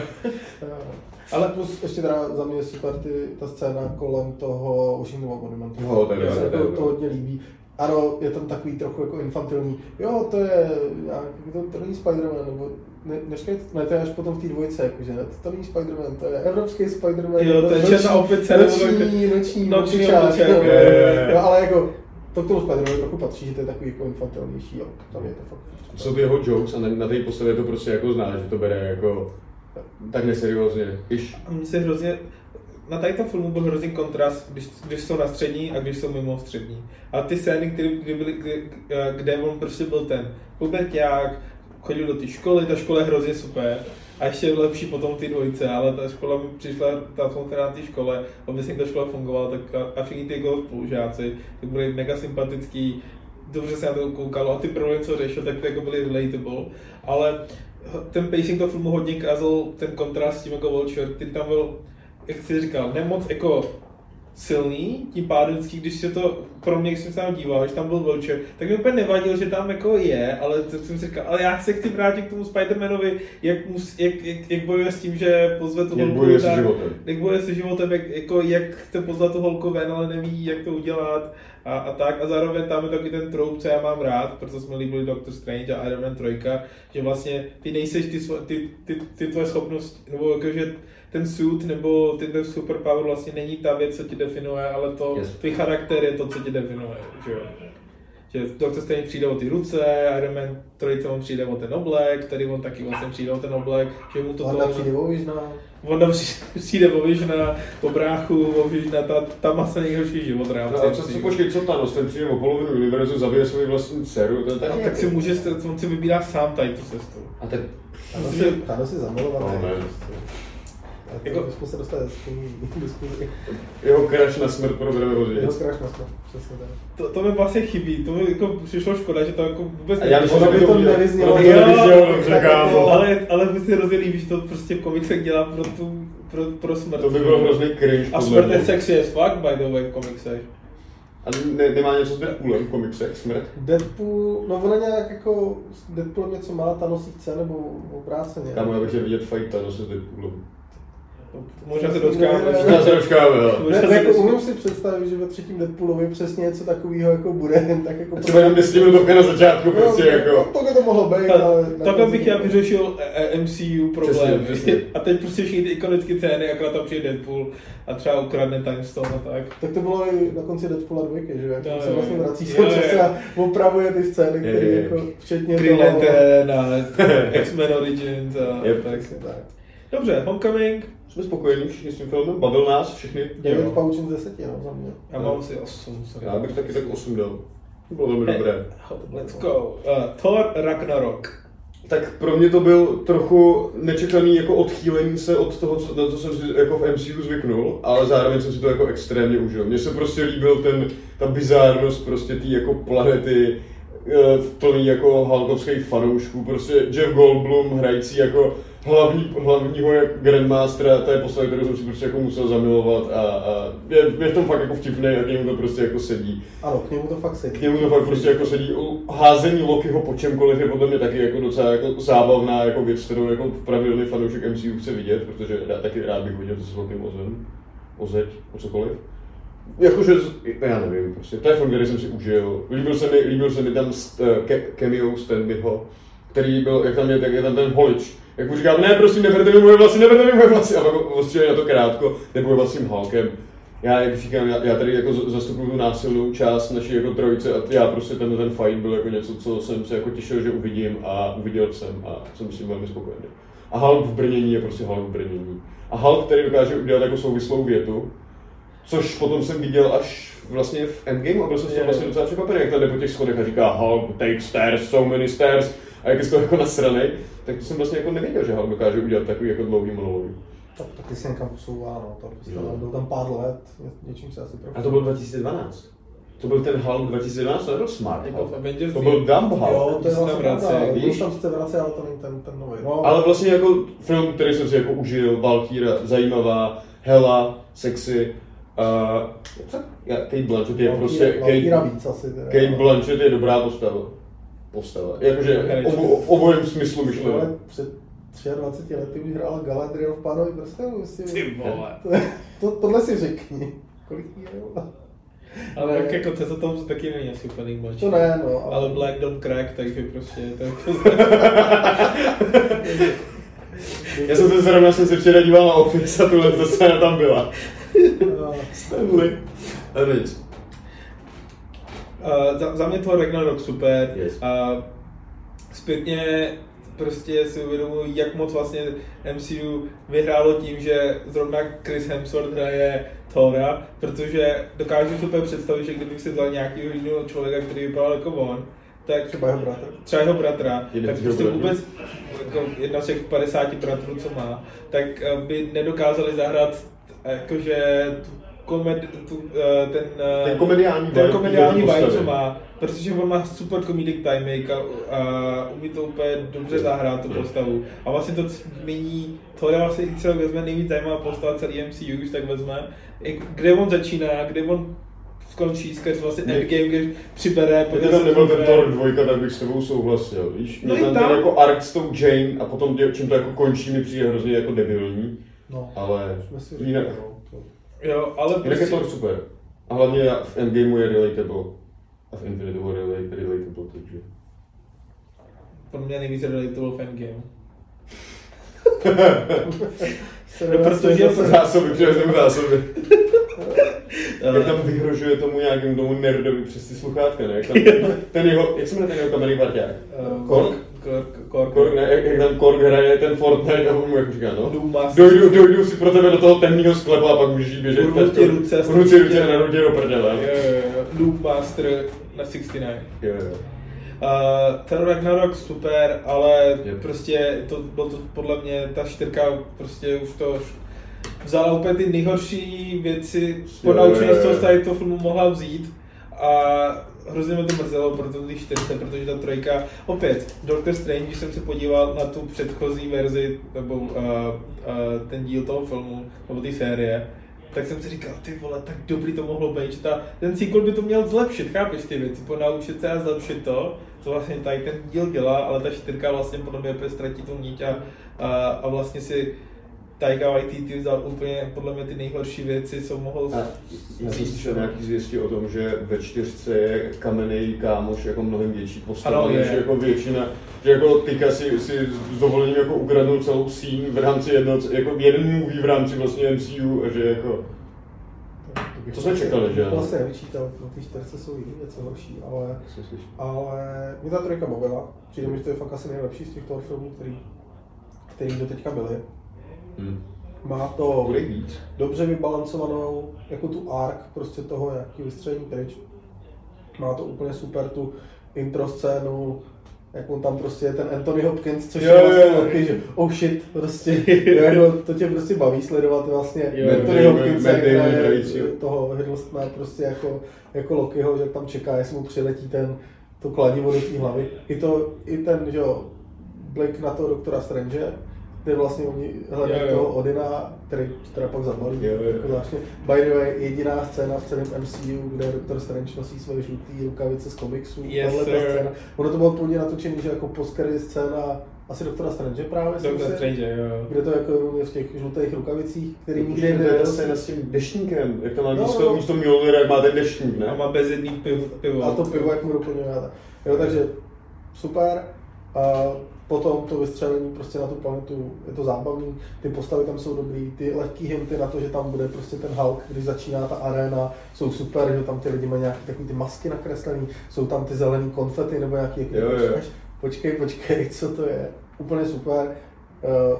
ale plus ještě teda za mě je super ty, ta scéna kolem toho Washington Monumentu. Jo, to se to jako to hodně líbí. Ano, je tam takový trochu jako infantilní. Jo, to je, nějak, to, to není Spider-Man, nebo ne, neříkej, ne, to je až potom v té dvojce, jakože ne, to není Spider-Man, to je evropský Spider-Man. Jo, to je noční- opice, Noční, noční, Noční jo, jo, jo, jo. jo, ale jako, to k tomu Spider-Man trochu patří, že to je takový jako infantilnější, jo, tam je to fakt. Jsou ty jeho jokes a na, na té postavě to prostě jako zná, že to bere jako tak neseriózně. Když A mně se hrozně, na tady tom filmu byl hrozný kontrast, když, když jsou na střední a když jsou mimo střední. A ty scény, které, kdy byly, kdy, eh, kde on prostě byl ten puberťák, chodil do té školy, ta škola je hrozně super. A ještě je lepší potom ty dvojice, ale ta škola mi přišla, ta atmosféra na té škole, obecně ta škola fungovala, tak a, a všichni ty jeho spolužáci, tak byli mega sympatický, dobře se na to koukalo a ty problémy, co řešil, tak ty jako byly relatable, ale ten pacing toho filmu hodně kázal ten kontrast s tím jako Vulture, který tam byl, jak jsi říkal, nemoc jako silný, tím pádem když se to, pro mě, když jsem se tam díval, když tam byl Vulture, tak mi úplně nevadil, že tam jako je, ale to jsem si říkal, ale já se chci vrátit k tomu Spider-Manovi, jak, mus, jak, jak, jak bojuje s tím, že pozve tu jak holku, bojuje se tak- životem. jak bude se životem, jak, jako, jak chce pozvat tu holku ven, ale neví, jak to udělat a, a tak. A zároveň tam je taky ten troub, co já mám rád, proto jsme líbili Doctor Strange a Iron Man 3, že vlastně ty nejseš ty, svo- ty, ty, ty tvoje schopnosti, nebo jakože ten suit nebo ty ten superpower vlastně není ta věc, co ti definuje, ale to, Yes. tvůj charakter je to, co ti definuje, že jo. Že Doctor Strange přijde o ty ruce, Iron Man 3 on přijde o ten oblek, tady on taky vlastně přijde o ten oblek, že mu to Wanda přijde o Visiona. Wanda přijde, o Visiona, o bráchu, o Visiona, ta, ta má se nejhorší život rámci. No a co, co počkej, co Thanos, ten přijde o polovinu univerzu, zabije svoji vlastní dceru, to je No, taky tak si může, on si vybírá sám tady tu cestu. A ten, Thanos je- Thanos Jako- bychom se dostali z diskuzi. Jeho crash na smrt probereme Jeho později. zkráš na smrt, přesně tak. To, to mi vlastně chybí, to mi jako přišlo škoda, že to jako vůbec A já Ono že by to měl- nevyznělo, by to jo, nevyznělo dobře, jako- kámo. ale, ale se hrozně líbí, že to prostě v komiksech dělá pro tu, pro, pro smrt. To by byl hrozný cringe. A smrt je sexy as fuck, by the way, v komiksech. A ne, nemá něco s Deadpoolem v komiksech, smrt? Deadpool, no ona nějak jako, s Deadpoolem něco má, ta nosí chce, nebo obráceně. Kámo, já bych chtěl vidět fight Thanos s Deadpoolem. Možná se dočkáme. Já se dočkáme, jo. Možná Ne, se jako umím si představit, že ve třetím Deadpoolovi přesně něco takového jako bude, tak jako... A třeba jenom 10 minutovka na začátku, prostě No, jako. To by to mohlo být, ale... Takhle bych já vyřešil eh, MCU problém. A teď prostě všichni ty ikonické scény, akorát tam přijde Deadpool a třeba ukradne Time Stone a tak. Tak to bylo i na konci Deadpoola 2, že jak Jo, se vlastně vrací v jo. čase a opravuje ty scény, které jako včetně Green toho... Lantern a X-Men Origins a tak. Dobře, Homecoming. Jsme spokojení všichni s tím filmem, bavil nás všechny. 9 Jo. paučin z 10, no, za mě. Já mám asi 8. Já bych taky tak 8 dal. To bylo velmi dobré. Let's go. Uh, Thor Ragnarok. Tak pro mě to byl trochu nečekaný jako odchýlení se od toho, co, na co jsem si jako v MCU zvyknul, ale zároveň jsem si to jako extrémně užil. Mně se prostě líbil ten, ta bizárnost prostě té jako planety, eh, plný jako halkovských fanoušků, prostě Jeff Goldblum hrající jako hlavní, hlavního jak Grandmastera té postavy, kterou jsem si prostě jako musel zamilovat a, a je, je v tom fakt jako vtipný a k němu to prostě jako sedí. Ano, k němu to fakt sedí. K němu to fakt prostě jako sedí. Házení Lokiho po čemkoliv je podle mě taky jako docela jako zábavná jako věc, kterou jako pravidelný fanoušek MCU chce vidět, protože taky rád bych viděl, co s Lokim ozem, ozeď, o cokoliv. Jakože, já nevím, prostě, to je film, který jsem si užil. Líbil se mi, líbil se mi tam st- eh, ke, cameo Stanleyho, který byl, jak tam je, tak je tam ten holič. Jak mu říkám, ne, prosím, neberte mi moje vlasy, neberte mi moje vlasy. A pak ostříleli na to krátko, nebo vlastním Hulkem. Já, jak říkám, já, já tady jako zastupuju tu násilnou část naší jako trojice a já prostě ten, ten fight byl jako něco, co jsem se jako těšil, že uvidím a uviděl jsem a jsem s tím velmi spokojený. A Hulk v brnění je prostě Hulk v brnění. A Hulk, který dokáže udělat jako souvislou větu, což potom jsem viděl až vlastně v Endgame a byl jsem z toho vlastně docela překvapený, jak tam jde po těch schodech a říká Hulk, take stairs, so many stairs a jak je z toho jako nasranej, tak to jsem vlastně jako nevěděl, že Hulk dokáže udělat takový jako dlouhý monolog. Tak taky se někam posouvá, no. To prostě, Jo. byl tam pár let, ně- něčím se asi trochu. A to byl 2012. To byl ten Hulk 2012, to nebyl Smart Jako Hulk. Avengers To byl Dumb Hulk. Jo, to je se vlastně vrací, víš? už tam sice vrací, ale to není ten, ten nový. No, Ale vlastně jako film, který jsem si jako užil, Valkyra, zajímavá, hela, sexy. Uh, Kate Blanchett je prostě... Valkyra Kate, víc asi. Teda, Kate Blanchett je dobrá postava. Postava. Jakože obo, v obojím smyslu myšleno. Ale před 23 lety už hrála Galadriel v Pánovi prstenu, myslím. Ty vole. To, to, tohle si řekni. Kolik jí je? Ale jak jako tam taky není asi úplně nejmladší. To ne, no. Ale Black Don't Crack, takže prostě to. Já jsem se zrovna jsem se včera díval na Office a tuhle scéna tam byla. Stanley. A nic. Uh, za, za mě to Ragnarok super. Yes. A zpětně prostě si uvědomuji, jak moc vlastně MCU vyhrálo tím, že zrovna Chris Hemsworth hraje Thora, protože dokážu super představit, že kdybych si vzal nějakého jiného člověka, který vypadal jako on, tak Třeba jeho bratr. třeba jeho bratra, Jeden tak prostě vůbec jako jedna z těch 50 bratrů, co má, tak eh, by nedokázali zahrát eh, jakože tu komed, tu, eh, ten, eh, Ten komediální ten komediální vibe, co má, protože on má super comedic timing a, a umí to úplně dobře zahrát tu postavu. A vlastně to změní, tohle vlastně i třeba vezme nejvíc zajímavá postava celý MCU, už tak vezme, kde on začíná, kde on skončí skrz vlastně Ne. endgame, kde přibere, Kdyby tam nebyl ten Thor dvojka, tak bych s tebou souhlasil, víš? No No i tam. ten jako arc s tou Jane a potom tě, čím to jako končí mi přijde hrozně jako debilní, No, ale jsme si jinak, říkali, no. to- Jo, ale jinak je prostě, Thor super. A hlavně v Endgameu je relatable. A v Infinity War je rela- relatable, takže... pro mě nejvíc relatable v endgame. No, protože zase- Zásoby, přivezeme zásoby. Jak tam vyhrožuje tomu nějakému tomu nerdovi přes ty sluchátka, ne? Jak tam, ten jeho, jak se jmenuje ten jeho kamenný parťák? uh, Kork? Kork, Korg, ne, jak, jak tam Korg hraje ten Fortnite a on mu jako říká, no. Dojdu, dojdu si pro tebe do toho temného sklepa a pak můžeš jít běžet. Urvu ti ruce, Urvu ti ruce na rudě do prdele. Doom Master na 69. Jo, jo. Uh, ten Ragnarok super, ale Yep. prostě to byl to podle mě ta čtyřka prostě už to vzala úplně ty nejhorší věci, po naučení z toho toho filmu mohla vzít a hrozně mě to mrzelo pro ty čtyřce, protože ta trojka, opět, Doctor Strange, když jsem se podíval na tu předchozí verzi, nebo uh, uh, ten díl toho filmu, nebo té série, tak jsem si říkal, ty vole, tak dobrý to mohlo být, že ta, ten sequel by to měl zlepšit, chápeš ty věci, ponaučit se a zlepšit to, co vlastně tady ten díl dělá, ale ta čtyřka vlastně podle mě opět ztratí tu níť a, a, a vlastně si Taika Waititi vzal úplně podle mě ty nejhorší věci, co mohl A já jsem slyšel nějaký zvěstí o tom, že ve čtyřce je kamenný kámoš jako mnohem větší postava, než jako většina, že jako Tika si, si s dovolením jako ukradnul celou scene v rámci jedno, jako jeden movie v rámci vlastně MCU a že jako To jsme čekali, že ano? Vlastně nevyčítal, no ty čtyřce jsou jiný, něco horší, ale, ale mě ta trojka bavila. Přijde mi, že to je fakt asi nejlepší z těch filmů, který, který do teďka byly. Hm. Má to Bude víc. dobře vybalancovanou, jako tu arc prostě toho nějaký vystřelení pryč. Má to úplně super tu intro scénu, jak on tam prostě je ten Anthony Hopkins, což Jo, je jo, vlastně jo. taky, že oh shit, prostě, jako, to tě prostě baví sledovat vlastně Jo, Anthony jo, Hopkins, jak hraje toho Hiddlestona prostě jako, jako Lokiho, že tam čeká, jestli mu přiletí ten, to kladivo do té hlavy. I, to, I ten, že jo, Blake na toho doktora Strange, kde vlastně oni hledají toho Odina, který teda pak zabalí. Jo, jo. Jako zvláštně. By the way, jediná scéna v celém MCU, kde Doktor Strange nosí své žluté rukavice z komiksů. Yes, ta scéna. Ono to bylo původně natočené, že jako post scéna asi Doktora Strange právě. si- Strange, jo. Kde to jako je v těch žlutých rukavicích, který nikdy Nikdy to je s tím deštníkem, jak to má No, místo, no. místo Mjolnira, jak má ten deštník, ne? A má bezjedný pivo. pivo. A to pivo, jak mu doplňuje. Jo, takže super. A potom to vystřelení prostě na tu planetu, je to zábavný, ty postavy tam jsou dobrý, ty lehký hinty na to, že tam bude prostě ten Hulk, když začíná ta arena, jsou super, že tam ty lidi mají nějaké takové ty masky nakreslené, jsou tam ty zelený konfety nebo nějaký, jaký Jo, jo. počkej, počkej, počkej, co to je, úplně super. Uh,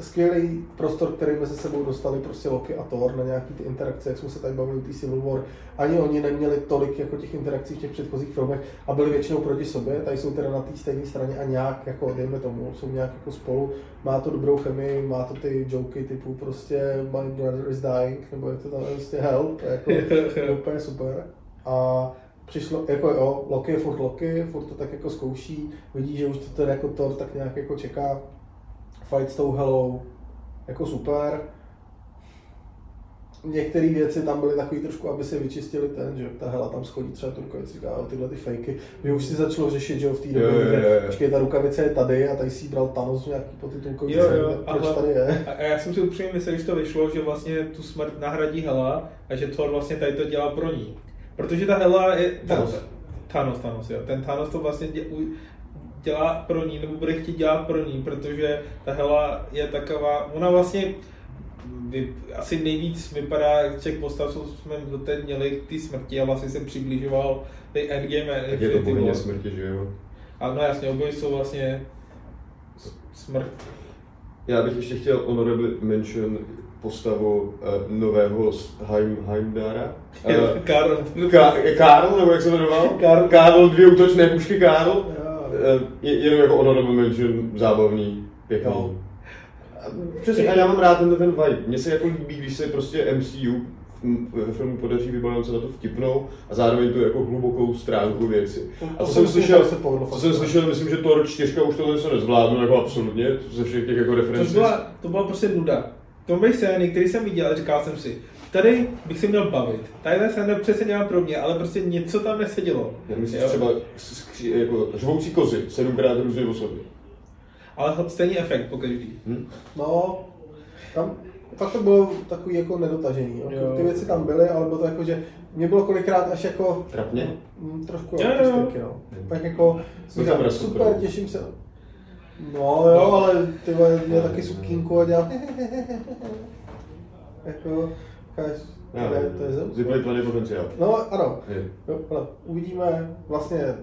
skvělý prostor, který mezi sebou dostali prostě Loki a Thor na nějaký ty interakce, jak jsme se tady bavili té Civil War. Ani oni neměli tolik jako těch interakcí v těch předchozích filmech a byli většinou proti sobě, tady jsou teda na té stejné straně a nějak, jako dejme tomu, jsou nějak jako spolu. Má to dobrou chemii, má to ty joky typu prostě My brother is dying, nebo jak to tam je, prostě help, jako to je úplně super. A přišlo, jako jo, Loki je furt Loki, furt to tak jako zkouší, vidí, že už to ten jako Thor tak nějak jako čeká, fight s tou helou, jako super. Některé věci tam byly takový trošku, aby se vyčistili ten, že ta hela tam schodí třeba tu rukavici, říká, "Jo, tyhle ty fejky, že už si začalo řešit, že jo, v té Jo, době, jo, že jo, jo. počkej, ta rukavice je tady a tady si bral Thanos nějaký potitulkový Jo, scéně, jo, proč aha. tady je. A a já jsem si upřímně myslel, když to vyšlo, že vlastně tu smrt nahradí Hela a že Thor vlastně tady to dělá pro ní. Protože ta Hela je... Thanos. Thanos, Thanos, jo. Ten Thanos to vlastně dě, dělá pro ní, nebo bude chtít dělat pro ní, protože ta Hela je taková, ona vlastně vy, asi nejvíc vypadá z těch postav, co jsme doteď měli k té smrti a vlastně se přibližoval tej Endgame Tak je to bohyně smrti, že jo? A no jasně, obojí jsou vlastně smrt. Já bych ještě chtěl honorable mention postavu uh, nového Heim, Heimdara. Uh, Karl. Ka- Karl, nebo jak se jmenoval? Karl. Karl, dvě útočné pušky Karl. Jo. Uh, je, jenom jako honorable mention, zábavný, pěkný. A Přesně, a já mám rád ten, ten vibe. Mně se jako líbí, když se prostě MCU ve filmu podaří vybalancovat to vtipnou a zároveň tu jako hlubokou stránku věci. A To jsem slyšel, že se povedlo co jsem slyšel, myslím, že Thor 4 už tohle se nezvládnu, jako absolutně, ze všech těch jako To referencí. byla, to byla prostě nuda. To byly scény, které jsem viděl a říkal jsem si, tady bych se měl bavit. Tadyhle scéna přesně dělá pro mě, ale prostě něco tam nesedělo. Já myslím, Jo. že třeba skří, jako řvoucí kozy, sedmkrát různě o sobě. Ale stejný efekt po každý. Hm? No, tam fakt to bylo takový jako nedotažený. Jo. Jo. Ty věci tam byly, ale bylo to jako, že mě bylo kolikrát až jako Trapně? mm, trošku Jo, jako jo. styky, no. Tak jako, si No říkám, super, Crowe. těším se. No jo, No. ale ty mě taky sukínku a dělal jako, říkáš, to je, to je Zeus. Ziplej plný potenciál. No ano, Je. jo, ale uvidíme vlastně,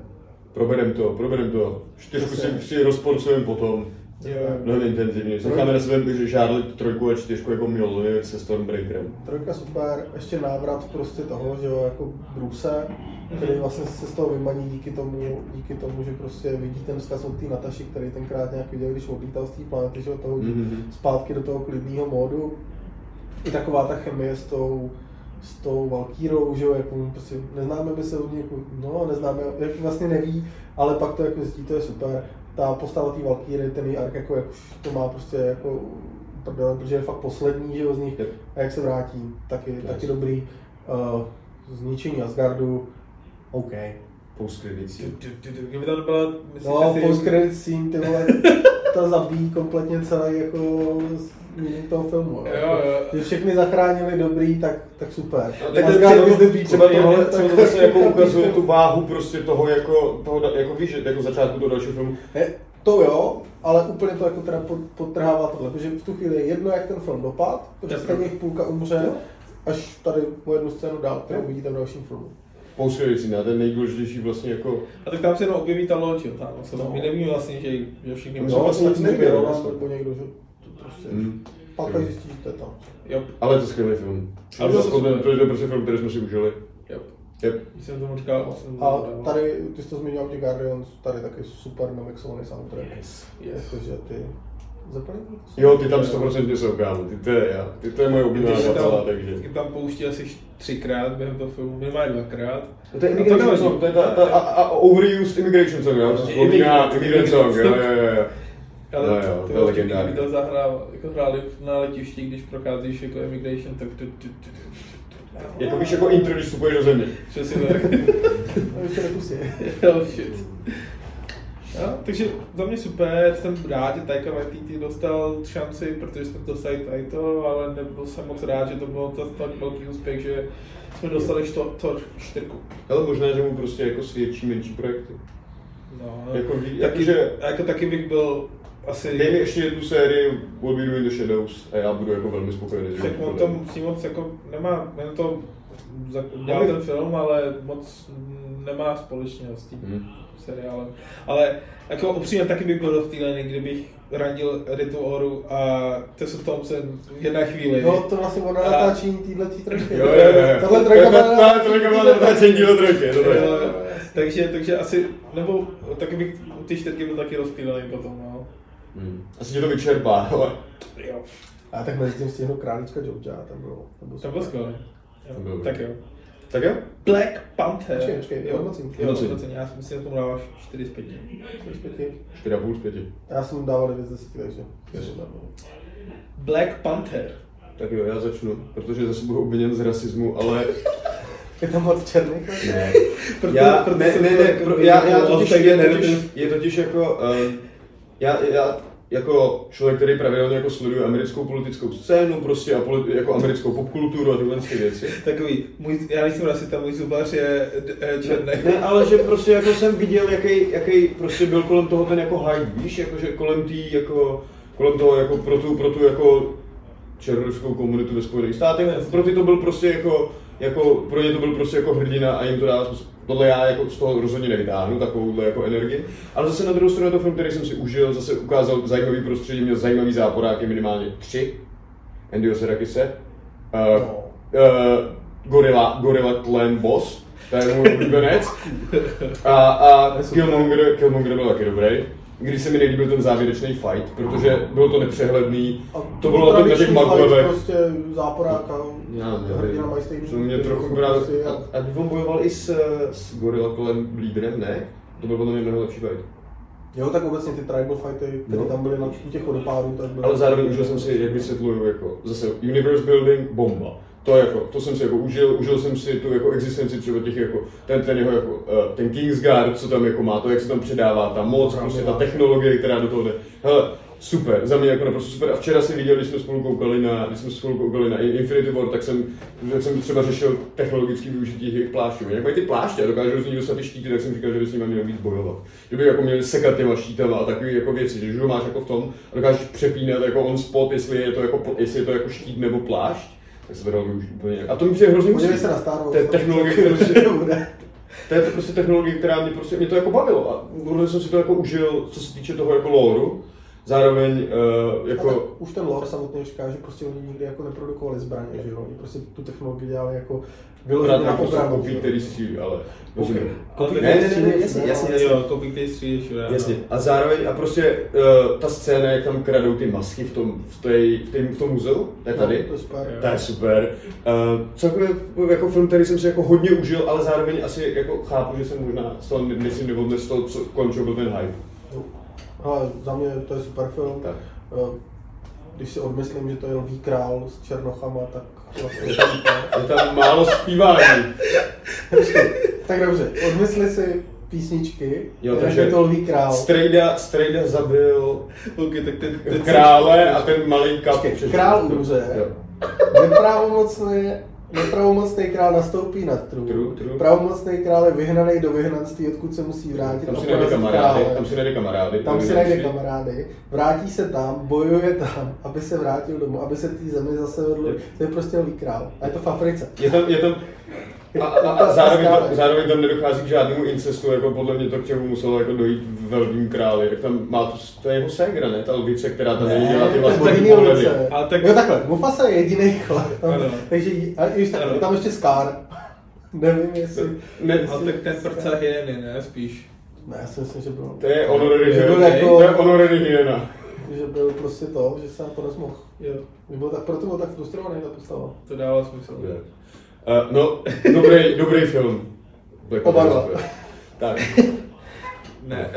Proberem to, proberem to. Čtyřku si, si rozporcujeme potom. Jo. Mnohem intenzivně. Necháme na sebe, že žádli trojku a čtyřku jako Mjolnir se Stormbreakerem. Trojka super, ještě návrat prostě toho, že jo, jako Bruce, který vlastně se z toho vymaní díky tomu, díky tomu, že prostě vidí ten vzkaz od té Nataši, který tenkrát nějak viděl, když odlítal z té planety, že ho to hodí Mhm. zpátky do toho klidného módu. I taková ta chemie s tou, s tou Valkýrou, že jo, jako prostě neznáme by se od někud, no neznáme, jak vlastně neví, ale pak to jako zjistí, to je super. Ta postava té Valkýry, ten její ark, jako jak už to má prostě jako prdele, protože je fakt poslední, že jo, z nich, a jak se vrátí, taky, Yes. taky dobrý. Uh, zničení Asgardu, OK. Post-credits. Kdyby tam byla, No, si, post credit scene, ty vole, ta zabíjí kompletně celý jako meaning toho filmu. Jo, jako, jo. Když všechny zachránili dobrý, tak, tak super. Tak Asgard třeba, beach, třeba je- tohle, je- třeba to tak- zase jako tak- ukazuje tu váhu prostě toho jako, toho, jako víš, jako začátku toho dalšího filmu. Ne, to jo, ale úplně to jako teda pod- podtrhává tohle, protože v tu chvíli je jedno, jak ten film dopad, protože Tak. stejně jich půlka umře, až tady po jednu scénu dál, kterou uvidíte v dalším filmu. Scene, a ten nejdůležitější vlastně jako, A tak tam se jenom objeví ta loď, jo, tam se No. My nevíme vlastně, že, že všichni No, no, No, vlastně nic tak neví, nevěděl, Roland vlastně. To prostě, mm, pak to je tam. jo, ale to je skvělý film. Ale to to, super. to, to je prostě film, který jsme si užili. jo. Yep. Jsem tomu říkal, jsem A tady, ty jsi to zmiňoval, těch Guardians, tady taky super namixovaný soundtrack. Yes. Jakože ty Zeppelin? Jo, ty tam 100% jsou kámo, ty to je, já, ty to je moje oblíbená se kapela, tam, takže. tam pouští asi třikrát během toho filmu, minimálně dvakrát. To je to Immigration song, to je ta, ta a, a overused Immigration song, já jsem si vzpomínám, Immigrant- Immigrant song, jo, jo, jo. Ale No jo, to je to legendární. Kdyby to zahrál, jako hráli na letišti, když procházíš jako immigration, tak tu, tu, tu. Jako víš, jako intro, když vstupuješ do země. Přesně tak. No, ještě nepustí. oh shit. No, takže za mě super, jsem rád, že Taika Waititi dostal šanci, protože jsme dostali tady to, ale nebyl jsem moc rád, že to bylo tak, tak velký úspěch, že jsme dostali to, to čtyřku. Ale možná, že mu prostě jako svědčí menší projekty. No, Jako taky, jakože- jako taky bych byl asi... Dej mi ještě jednu sérii What We Do in the Shadows a já budu jako velmi spokojený. že Tak to on bude. to s ním moc jako nemá, jen to za- dělal ten film, ale moc nemá společného s tím Hmm. seriálem. Ale jako upřímně taky bych byl rozptýlený, kdybych randil Ritu Oru a Tessa Thompson v jedné chvíli. No, to vlastně ono natáčení týhle tý trojky. Jo, jo, jo. Tahle trojka To je- má to natáčení dílo trojky, to. Jo, jo. takže, takže asi, nebo taky bych u ty čtyřky byl taky rozptýlený potom, no. Hmm. Asi tě to vyčerpá, ale Jo, A tak mezi tím stihnu Králička Joja, tam bylo. Tam bylo to bylo skvělé. Tak jo. Tak jo? Black Panther. Počkej, počkej, jo, hodnocení. jo, Hodnocení. Já si myslím, že tomu dáváš 4 z 5. 4,5 z 5. Já jsem mu dával 9 z 10, takže. Black Panther. Tak jo, já začnu, protože zase budu obviněn z rasismu, ale Je tam moc černých? ne. Proto- já, proto ne, ne, to ne, jako pro, já, já byl totiž, je, totiž, je totiž jako, um, já, já jako člověk, který pravidelně jako sleduje americkou politickou scénu, prostě a politi- jako americkou popkulturu a tyhle ty věci. Takový, můj, já nejsem rasista, můj zubař je černý. Ne, ale že prostě jako jsem viděl, jaký, jaký prostě byl kolem toho ten jako hype, víš, jako že kolem tý, jako, kolem toho jako pro tu, pro tu jako černošskou komunitu ve Spojených státech, pro ty to byl prostě jako, jako, pro ně to byl prostě jako hrdina a jim to dává smysl. Tohle já jako z toho rozhodně nevytáhnu, takovouhle jako energii. Ale zase na druhou stranu to film, který jsem si užil, zase ukázal zajímavý prostředí, měl zajímavý záporáky, minimálně tři. Andyho Serakise. Uh, No. uh, Gorilla, Gorilla Clan Boss, to je můj oblíbenec. A, a Killmonger, Killmonger byl taky dobrý. Když se mi nelíbil ten závěrečný fight, protože bylo to nepřehledný, to bylo na, těch- maglevech. Prostě záporáka, Já hrdina mají stejný. to mě stejný trochu schopnosti brát. A, a on bojoval i s, s Gorilla Clan lídrem, ne? To byl podle mě mnohem lepší fight. Jo, tak obecně ty tribal fighty, které No. tam byly na těch odepádů, tak byly. Ale zároveň užil jsem si, jak vysvětluju, jako zase universe building, bomba. To, jako, to jsem si jako užil, užil jsem si tu jako existenci třeba těch jako, ten, ten jeho jako, uh, ten Kingsguard, co tam jako má, to jak se tam předává, ta moc, prostě ta technologie, která do toho jde. Hele, super, za mě jako naprosto super. A včera si viděl, když jsme spolu koukali na, když jsme spolu koukali na Infinity War, tak jsem, tak jsem třeba řešil technologické využití těch plášťů. Jak mají ty pláště a dokážou z nich dostat ty štíty, tak jsem říkal, že by s nimi měl víc bojovat. Že by jako měli sekat těma štítama a takové jako věci, že ho máš jako v tom a dokážeš přepínat jako on spot, jestli je to jako, jestli je to jako štít nebo plášť, tak se to využít úplně. A to mi přijde hrozně Podívej hustý. se na starou. To je technologie, kterou si to je to prostě technologie, která mě prostě, mě to jako bavilo a hrozně jsem si to jako užil, co se týče toho jako lore. Zároveň uh, Jako... jako... už ten lore samotný říká, že prostě oni nikdy jako neprodukovali zbraně, že jo? Oni prostě tu technologii dělali jako vyloženě na jako obranu. kopí, který střílí, ale Kopí, Ne, tak- ne, který ne, ne, střílí, jasně, ne? jasně, Jo, kopí, který střílí všude. Jasně. A zároveň, a prostě uh, ta scéna, jak tam kradou ty masky v tom, v tej, v tém, v tom muzeu, to je tady, No, to je super. To je super. Uh, celkově jako film, který jsem si jako hodně užil, ale zároveň asi jako chápu, že jsem možná z toho nejsem nevodne z toho, co končil byl ten hype. Ale za mě to je super film. Tak. Eh, Když si odmyslím, že to je Lví král s Černochama, tak vlastně je to super. Je tam málo zpívání. Tak dobře, odmysli si písničky, Jo, takže je to Lví král. Strejda, Strejda zabil Ok, tak ten, ten krále a ten malý kap král umře. Jo. Nepravomocný, král nastoupí na trůn. True, true. Pravomocný král je vyhnaný do vyhnanství, odkud se musí vrátit. Tam si najde kamarády, krále. tam si najde kamarády. Tam si najde kamarády, vrátí se tam, bojuje tam, aby se vrátil domů, aby se té zemi zase vedl. To je prostě Lví král. A je to v Africe. Je tam, je tam, a, a, a zároveň, tam, zároveň tam nedochází k žádnému incestu, jako podle mě to k čemu muselo jako dojít v Velvým králi. Tak tam má to, to je jeho ségra, ne? Ta lvice, která tam Ne, dělá ty to je vlastní pohledy. Ale tak- Jo takhle, Mufasa je jediný chlap. Ano. Takže, a ještě, Ano. je tam ještě Scar. Nevím jestli... Ne, Ale tak ten prca hyeny, ne, spíš. Ne, já si myslím, že byl... to je honorary hyena. jako- To je honorary hyena. Že byl prostě to, že se nakonec mohl. Jo, Že byl tak, proto byl tak frustrovaný ta postava. to dává smysl. Uh, no, dobrý, dobrý film. Black Oba dva. Tak. Ne,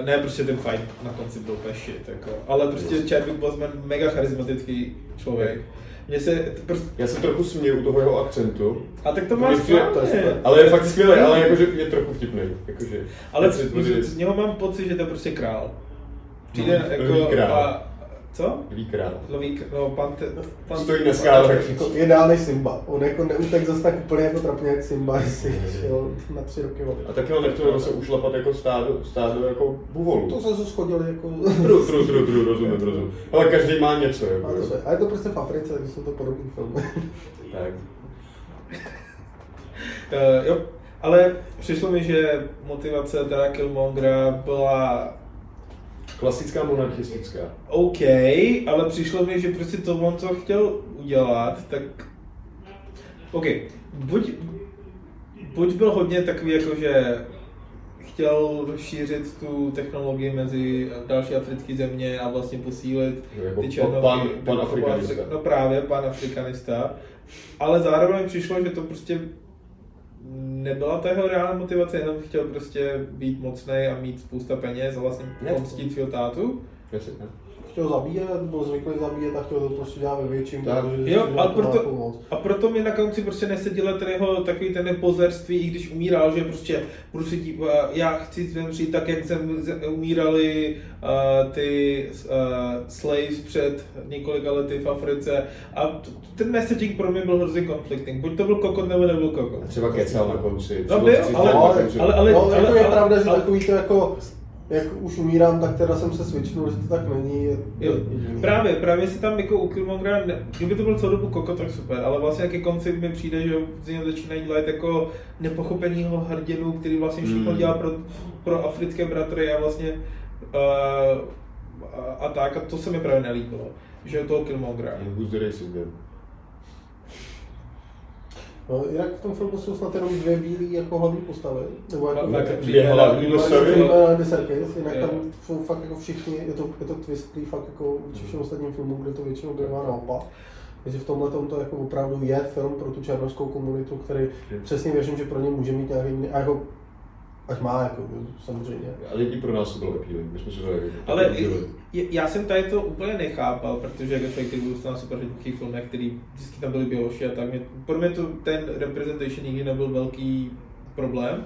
uh, ne, prostě ten fight na konci byl úplně shit, jako. Ale prostě Chadwick Boseman mega charismatický člověk. Mně se, prostě, Já se trochu směju u toho jeho akcentu, a tak to má Když je- ale je fakt skvělý, ale jakože je trochu vpitný. Jakože, Ale se z, tvoří- z, z něho mám pocit, že to je prostě král. Přijde No, jako... král. A, co? Lví král. Loví, k- no, pan, te, pan Stojí na skálách. Jako je dál než Simba. On jako neutek zase tak úplně jako trapně jak Simba, jestli šel na tři roky vody. A taky on nechtěl se ušlapat jako stádo, stádo jako buvolů. To se schodili jako... Tru, tru, tru, tru, rozumím, rozumím. Ale každý má něco, A, jako. to se, a je to prostě v Africe, takže jsou to podobné filmy. Tak. Uh, jo, ale přišlo mi, že motivace teda Killmongera byla Klasická monarchistická. OK, ale přišlo mi, že prostě to on, co chtěl udělat, tak... OK, buď, buď byl hodně takový jako, že chtěl rozšířit tu technologii mezi další africké země a vlastně posílit Jako ty pan- černochy. pan- jako pan afrikanista. Afri- No právě, pan afrikanista. Ale zároveň přišlo, že to prostě nebyla ta jeho reálná motivace, jenom chtěl prostě být mocný a mít spousta peněz a vlastně pomstit svého tátu. Jasně? Chtěl zabíjet, byl zvyklý zabíjet a chtěl to prostě dělat ve větším, Tak. protože Jo, ale že to má proto-. A proto mi na konci prostě nesedělo ten jeho takový ten pozerství, i když umíral, že prostě budu si dít, já chci zemřít tak, jak zem, zem, umírali uh, ty uh, slaves před několika lety v Africe. A t- ten messaging pro mě byl hrozně conflicting. Buď to byl kokot, nebo nebyl kokot. A třeba kecal na konci. No třeba byl, si ale- ten ale- konci- ale- ale- no, jako je ale- pravda, že ale- takový to jako, jak už umírám, tak teda jsem se switchnul, že to tak není. Je, Jo, jediný. právě, právě si tam jako u Killmongera, ne- kdyby to byl celou dobu Koko, tak super, ale vlastně ke konci mi přijde, že z něj začínají dělat jako nepochopenýho hrdinu, který vlastně všechno Hmm. dělá pro, pro africké bratry a vlastně uh, a, a tak, a to se mi právě nelíbilo, že je toho Killmongera. Who's the? No, jinak v tom filmu jsou snad jenom dvě bílé jako hlavní postavy. Nebo jako No, Dvě hlavní postavy. Andy Serkis, jinak tam jsou fakt jako všichni, je to, je to twistlý fakt jako vůči všem ostatním filmům, kde to většinou bývá naopak. Takže v tomhle to jako opravdu je film pro tu černovskou komunitu, který přesně věřím, že pro ně může mít nějaký, a jako, ať má, jako, samozřejmě. Ale i pro nás to bylo appealing, my jsme se to jako Ale já jsem tady to úplně nechápal, protože jako člověk, který byl na superhrdinských filmech, který vždycky tam byly běloši a tak, mě, pro mě to ten representation nikdy nebyl velký problém.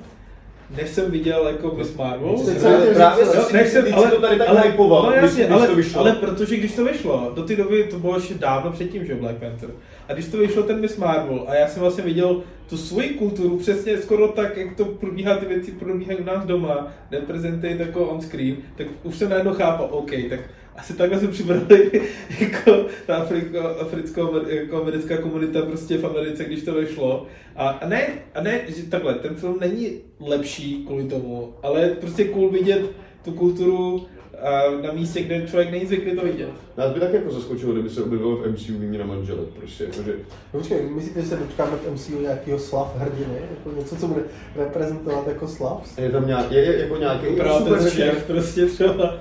Než jsem viděl jako Miss Marvel, Právě- jsem chtěl právě si- než jsem, ale, to tady tak ale, hypoval, no jasně, když ale, to vyšlo. ale protože když to vyšlo, do té doby to bylo ještě dávno předtím, že Black Panther. A když to vyšlo ten Miss Marvel a já jsem vlastně viděl tu svoji kulturu přesně skoro tak, jak to probíhá, ty věci probíhají u nás doma, representate jako on screen, tak už jsem najednou chápal, OK, tak asi takhle se přibrali jako ta afriko, africko jako americká komunita prostě v Americe, když to vyšlo. A, a ne, a ne, že takhle, ten film není lepší kvůli tomu, ale je prostě cool vidět tu kulturu na místě, kde člověk není zvyklý to vidět. Nás by tak jako zaskočilo, kdyby se objevilo v MCU výměna manželek, prostě, jakože, No, počkej, myslíte, že se dočkáme v MCU nějakého slav hrdiny? Jako něco, co bude reprezentovat jako slav? je tam nějak, je, je jako nějaký, Právě super ten. Čech prostě třeba.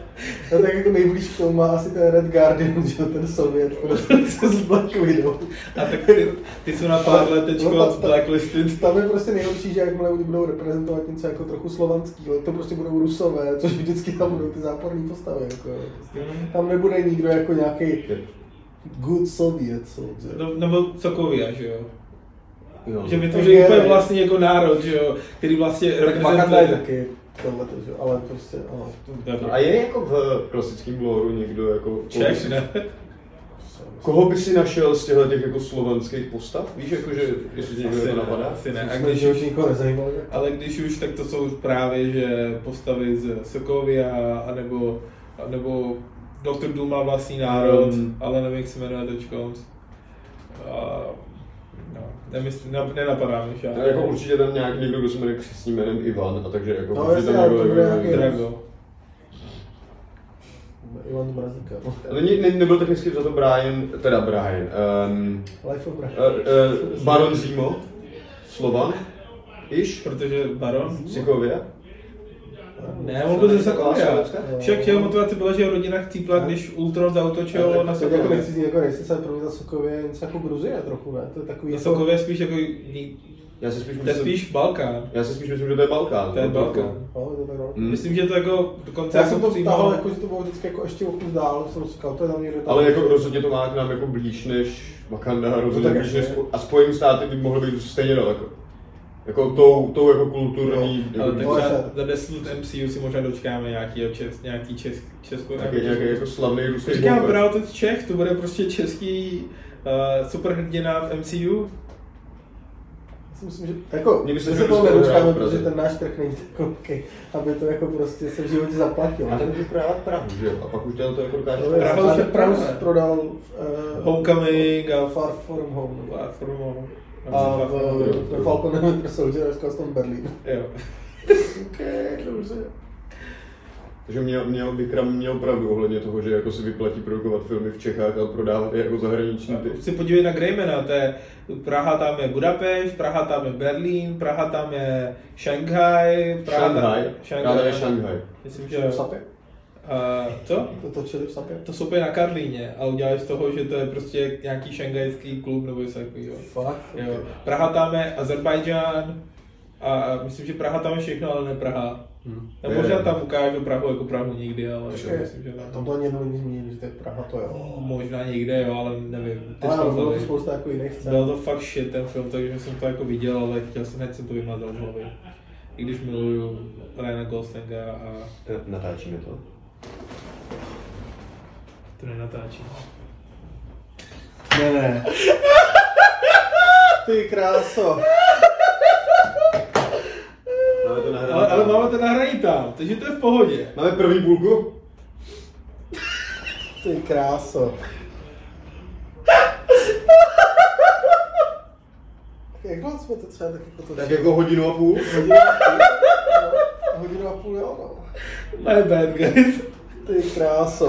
No, tak jako nejblíž k tomu má asi ten Red Guardian, že ten Sovět, prostě z Black Widow. A tak ty, ty jsou na pár let teďko No, ta- ta- blacklisted. Tam je prostě nejlepší, že jakmile oni budou reprezentovat něco jako trochu slovanský, ale to prostě budou rusové, což vždycky tam budou ty záporní postavy. Jako, prostě. Tam nebude nikdo jako nějaký good Soviet soldier. No, nebo Sokovia, že jo? jo. Že Tak vytvoří je, úplně ne. vlastní jako národ, že jo? Který vlastně Tak reprezentuje. taky tohle, že jo, ale prostě, ano. No a je jako v klasickém loru někdo jako... Čech, ne? Koho by si našel z těchto těch jako slovanských postav? Víš, jako, že jestli tě někdo Asi jako ne, napadá? asi ne. A když už už, nikoho nezajímalo, tak ale když už, tak to jsou právě, že postavy z Sokovia, anebo, anebo Doktor Doom má vlastní národ, Mm. ale nevím, jak se jmenuje teďko. A, no, nemyslím, ne, nenapadá mi No, žádný. jako určitě tam nějak někdo, kdo se jmenuje křesním jménem Ivan, a takže jako No, určitě tam někdo, to bude jako- nějaký- Drago. Ivan Mrazíka. no. Ale ne, ne, nebyl hezky za to Brian, teda Brian, um, Life of Brian. uh, uh, Baron Zimo, Slovan, Iš, Protože Baron? Sikovia. Ne, on byl ze Sokovia. Slovenská? Však jeho motivace byla, že rodina chcípla, když Ultron zautočil na Tak jako Sokově. nechci jako ale pro mě ta Sokově něco jako Gruzie trochu, ne? To je takový Na jako... Sokově spíš jako, Já si spíš to je myslím, spíš Balkán. já si spíš myslím, že to je Balkán. To je no, Balkán. No, je to tak, no. Mm. Myslím, že to jako dokonce Já jako jsem to vtáhl, jako, že to bylo vždycky jako ještě o kus dál, jsem říkal, to je tam někde. Ale jako rozhodně to má k nám jako blíž než Wakanda, rozhodně tak blíž než, a Spojený státy by mohly být stejně daleko. Jako tou, tou jako kulturní, Ale jako, tak No, za, za 10 let MCU si možná dočkáme nějaký, čes, nějaký čes, česko, taky nějaký jako slavný ruský Říkám právě ten Čech, to bude prostě český uh, superhrdina v MCU. Já si myslím, že jako, Mně by se my se toho to nedočkáme, protože ten náš trh není takový, aby to jako prostě se v životě zaplatilo. A ten by prodávat Prahu, že jo? A pak už dělal to jako dokáže. To ale už je Prahu prodal uh, Homecoming a Far From Home. Far From Home. A v, ve Falcon and Winter Soldier a Custom Berlin. Jo. Ok, dobře. Takže měl, měl Vikram měl pravdu ohledně toho, že jako si vyplatí produkovat filmy v Čechách a prodávat je jako zahraniční ty. Si podívej na Greymana, to je Praha tam je Budapešť, Praha tam je Berlín, Praha tam je Šanghaj, Praha Šanghaj, tam je Šanghaj. Myslím, V že... Sapě? Uh, co? To točili v Sapě? To jsou na Karlíně a udělali z toho, že to je prostě nějaký šangajský klub nebo něco takového. Fakt? Jo. Praha tam je Azerbajdžán a, a myslím, že Praha tam je všechno, ale ne Praha. Hmm. A možná tam ukážu Prahu jako Prahu nikdy, ale Počkej, myslím, že tam ne. to ani jednou není zmínili, že to je Praha, to jo. Možná někde, jo, ale nevím. Teď Ale to bylo to spousta jako jiných scén. Byl to fakt shit ten film, takže jsem to jako viděl, ale chtěl jsem, hned jsem to vymazal z hlavy. I když miluju Ryana Goslinga a Natáčíme to. To nenatáčím. Ne, ne. Ty kráso. Máme to. Ale, ale máme to nahraní tam, takže to je v pohodě. Máme první půlku? Ty kráso. Jak dlouho jsme to třeba tak jako to Tak jako hodinu a půl. Hodinu a půl, no. Hodinu a půl, jo, no. My bad, guys. Ty kráso.